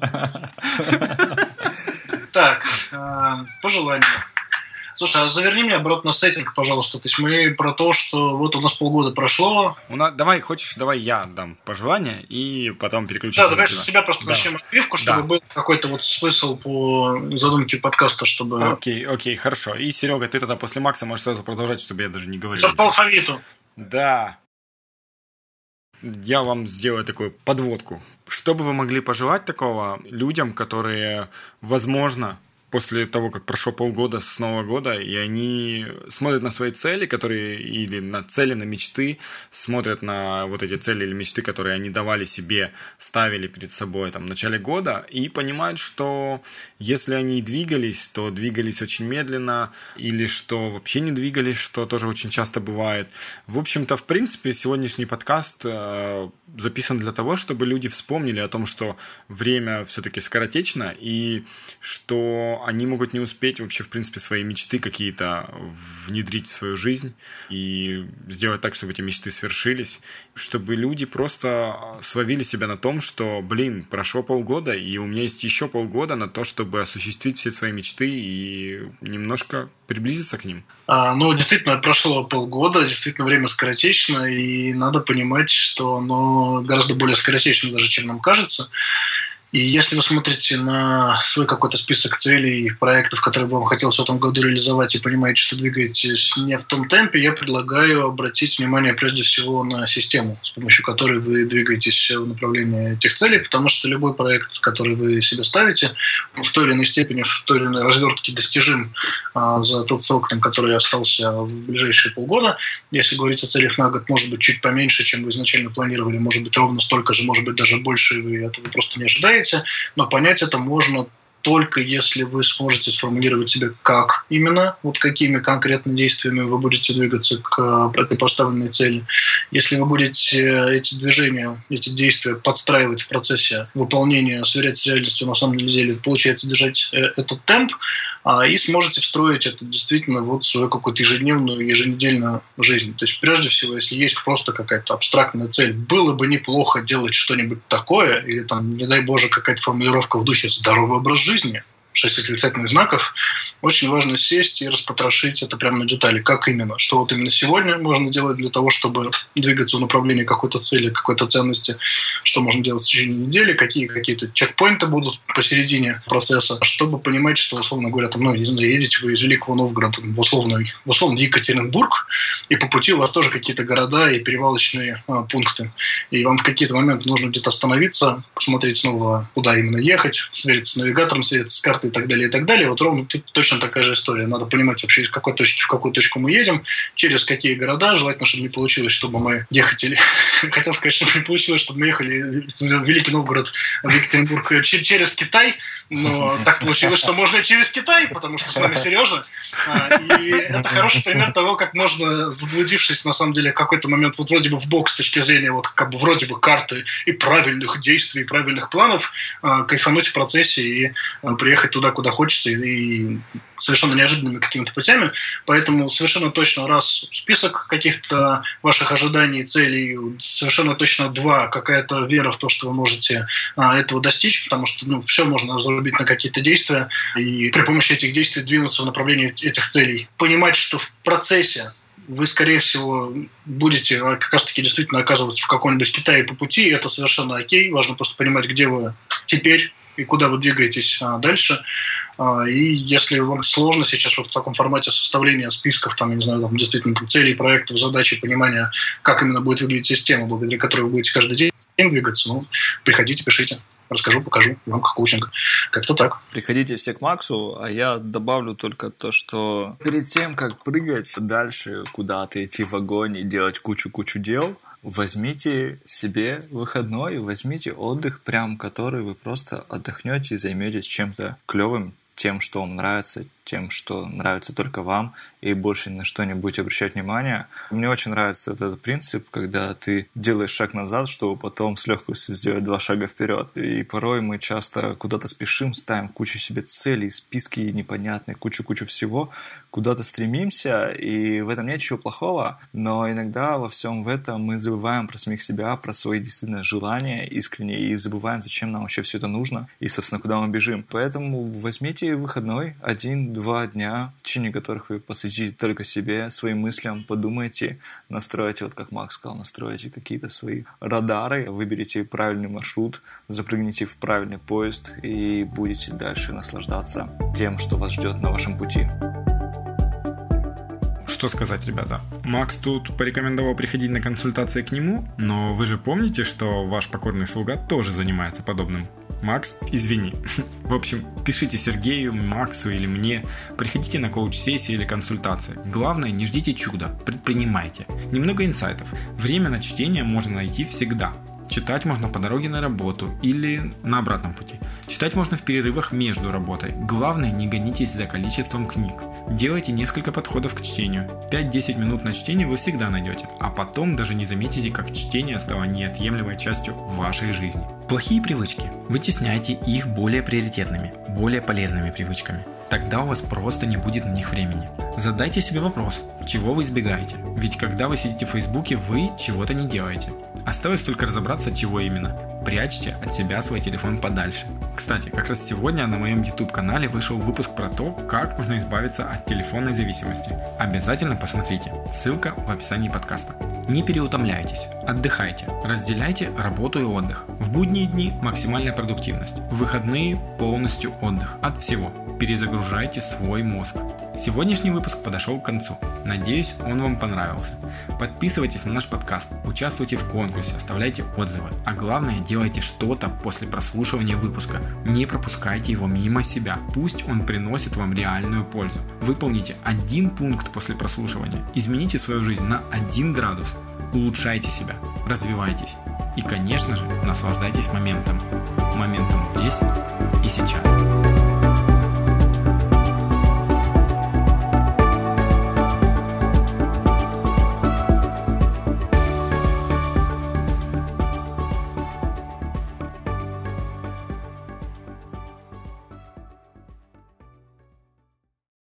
Так, э, пожелания. Слушай, а заверни мне обратно сеттинг, пожалуйста. То есть мы про то, что вот у нас полгода прошло. У нас, давай, хочешь, давай я дам пожелания и потом переключимся. Да, давай с себя просто да. начнем отбивку, чтобы да. был какой-то вот смысл по задумке подкаста, чтобы... Окей, окей, хорошо. И, Серега, ты тогда после Макса можешь сразу продолжать, чтобы я даже не говорил. Чтобы по алфавиту. Да. Я вам сделаю такую подводку. Что бы вы могли пожелать такого людям, которые, возможно, после того, как прошло полгода с Нового года, и они смотрят на свои цели, которые, или на цели, на мечты, смотрят на вот эти цели или мечты, которые они давали себе, ставили перед собой там, в начале года, и понимают, что если они двигались, то двигались очень медленно, или что вообще не двигались, что тоже очень часто бывает. В общем-то, в принципе, сегодняшний подкаст э, записан для того, чтобы люди вспомнили о том, что время все-таки скоротечно, и что они могут не успеть вообще, в принципе, свои мечты какие-то внедрить в свою жизнь и сделать так, чтобы эти мечты свершились, чтобы люди просто словили себя на том, что, блин, прошло полгода, и у меня есть еще полгода на то, чтобы осуществить все свои мечты и немножко приблизиться к ним. А, ну, действительно, прошло полгода, действительно, время скоротечно, и надо понимать, что оно гораздо более скоротечно даже, чем нам кажется. И если вы смотрите на свой какой-то список целей и проектов, которые бы вам хотелось в этом году реализовать, и понимаете, что двигаетесь не в том темпе, я предлагаю обратить внимание прежде всего на систему, с помощью которой вы двигаетесь в направлении этих целей, потому что любой проект, который вы себе ставите, в той или иной степени, в той или иной развертке достижим а, за тот срок, там, который остался в ближайшие полгода. Если говорить о целях на год, может быть, чуть поменьше, чем вы изначально планировали, может быть, ровно столько же, может быть, даже больше, вы этого просто не ожидаете делаете, но понять это можно только если вы сможете сформулировать себе, как именно, вот какими конкретно действиями вы будете двигаться к этой поставленной цели. Если вы будете эти движения, эти действия подстраивать в процессе выполнения, сверять с реальностью, на самом деле получается держать э, этот темп, и сможете встроить это действительно вот в свою какую-то ежедневную, еженедельную жизнь. То есть прежде всего, если есть просто какая-то абстрактная цель, было бы неплохо делать что-нибудь такое, или там, не дай боже, какая-то формулировка в духе «здоровый образ жизни», шесть восклицательных знаков, очень важно сесть и распотрошить это прямо на детали. Как именно? Что вот именно сегодня можно делать для того, чтобы двигаться в направлении какой-то цели, какой-то ценности? Что можно делать в течение недели? Какие какие-то чекпоинты будут посередине процесса? Чтобы понимать, что, условно говоря, там, ну, едете вы из Великого Новгорода в условный, в условный Екатеринбург, и по пути у вас тоже какие-то города и перевалочные а, пункты. И вам в какие-то моменты нужно где-то остановиться, посмотреть снова, куда именно ехать, свериться с навигатором, свериться с картой, и так далее, и так далее. Вот ровно точно такая же история. Надо понимать вообще, из какой точки в какую точку мы едем, через какие города. Желательно, чтобы не получилось, чтобы мы ехали... Хотел сказать, чтобы не получилось, чтобы мы ехали в Великий Новгород, в Екатеринбург через Китай, но так получилось, что можно через Китай, потому что с нами Сережа. И это хороший пример того, как можно, заблудившись, на самом деле, в какой-то момент вот вроде бы в бок с точки зрения вот как бы вроде бы карты и правильных действий, правильных планов, а, кайфануть в процессе и а, приехать туда, куда хочется, и совершенно неожиданными какими-то путями. Поэтому совершенно точно раз список каких-то ваших ожиданий, целей, совершенно точно два какая-то вера в то, что вы можете а, этого достичь, потому что ну, все можно разрубить на какие-то действия и при помощи этих действий двинуться в направлении этих целей. Понимать, что в процессе вы, скорее всего, будете как раз-таки действительно оказываться в каком-нибудь Китае по пути, и это совершенно окей. Важно просто понимать, где вы теперь, и куда вы двигаетесь а, дальше. А, и если вам сложно сейчас вот в таком формате составления списков, там, не знаю, там, действительно целей, проектов, задач и понимания, как именно будет выглядеть система, благодаря которой вы будете каждый день двигаться, ну, приходите, пишите расскажу, покажу в рамках коучинга. Как-то так. Приходите все к Максу, а я добавлю только то, что перед тем, как прыгать дальше куда-то, идти в огонь и делать кучу-кучу дел, возьмите себе выходной, возьмите отдых, прям который вы просто отдохнете и займетесь чем-то клевым, тем, что вам нравится, тем, что нравится только вам, и больше на что не будете обращать внимания. Мне очень нравится этот принцип, когда ты делаешь шаг назад, чтобы потом с легкостью сделать два шага вперед. И порой мы часто куда-то спешим, ставим кучу себе целей, списки непонятные, кучу-кучу всего, куда-то стремимся, и в этом нет ничего плохого, но иногда во всем в этом мы забываем про самих себя, про свои действительно желания искренние, и забываем, зачем нам вообще все это нужно, и, собственно, куда мы бежим. Поэтому возьмите выходной один два дня, в течение которых вы посвятите только себе, своим мыслям, подумайте, настройте, вот как Макс сказал, настройте какие-то свои радары, выберите правильный маршрут, запрыгните в правильный поезд и будете дальше наслаждаться тем, что вас ждет на вашем пути что сказать, ребята. Макс тут порекомендовал приходить на консультации к нему, но вы же помните, что ваш покорный слуга тоже занимается подобным. Макс, извини. В общем, пишите Сергею, Максу или мне, приходите на коуч-сессии или консультации. Главное, не ждите чуда, предпринимайте. Немного инсайтов. Время на чтение можно найти всегда. Читать можно по дороге на работу или на обратном пути. Читать можно в перерывах между работой. Главное, не гонитесь за количеством книг. Делайте несколько подходов к чтению. 5-10 минут на чтение вы всегда найдете, а потом даже не заметите, как чтение стало неотъемлемой частью вашей жизни. Плохие привычки. Вытесняйте их более приоритетными, более полезными привычками. Тогда у вас просто не будет на них времени. Задайте себе вопрос, чего вы избегаете. Ведь когда вы сидите в Фейсбуке, вы чего-то не делаете. Осталось только разобраться, чего именно. Прячьте от себя свой телефон подальше. Кстати, как раз сегодня на моем YouTube канале вышел выпуск про то, как можно избавиться от телефонной зависимости. Обязательно посмотрите. Ссылка в описании подкаста. Не переутомляйтесь, отдыхайте, разделяйте работу и отдых. В будние дни максимальная продуктивность, в выходные полностью отдых от всего. Перезагружайте свой мозг. Сегодняшний выпуск подошел к концу. Надеюсь, он вам понравился. Подписывайтесь на наш подкаст, участвуйте в конкурсе, оставляйте отзывы. А главное, делайте что-то после прослушивания выпуска. Не пропускайте его мимо себя. Пусть он приносит вам реальную пользу. Выполните один пункт после прослушивания. Измените свою жизнь на 1 градус. Улучшайте себя, развивайтесь. И, конечно же, наслаждайтесь моментом. Моментом здесь и сейчас.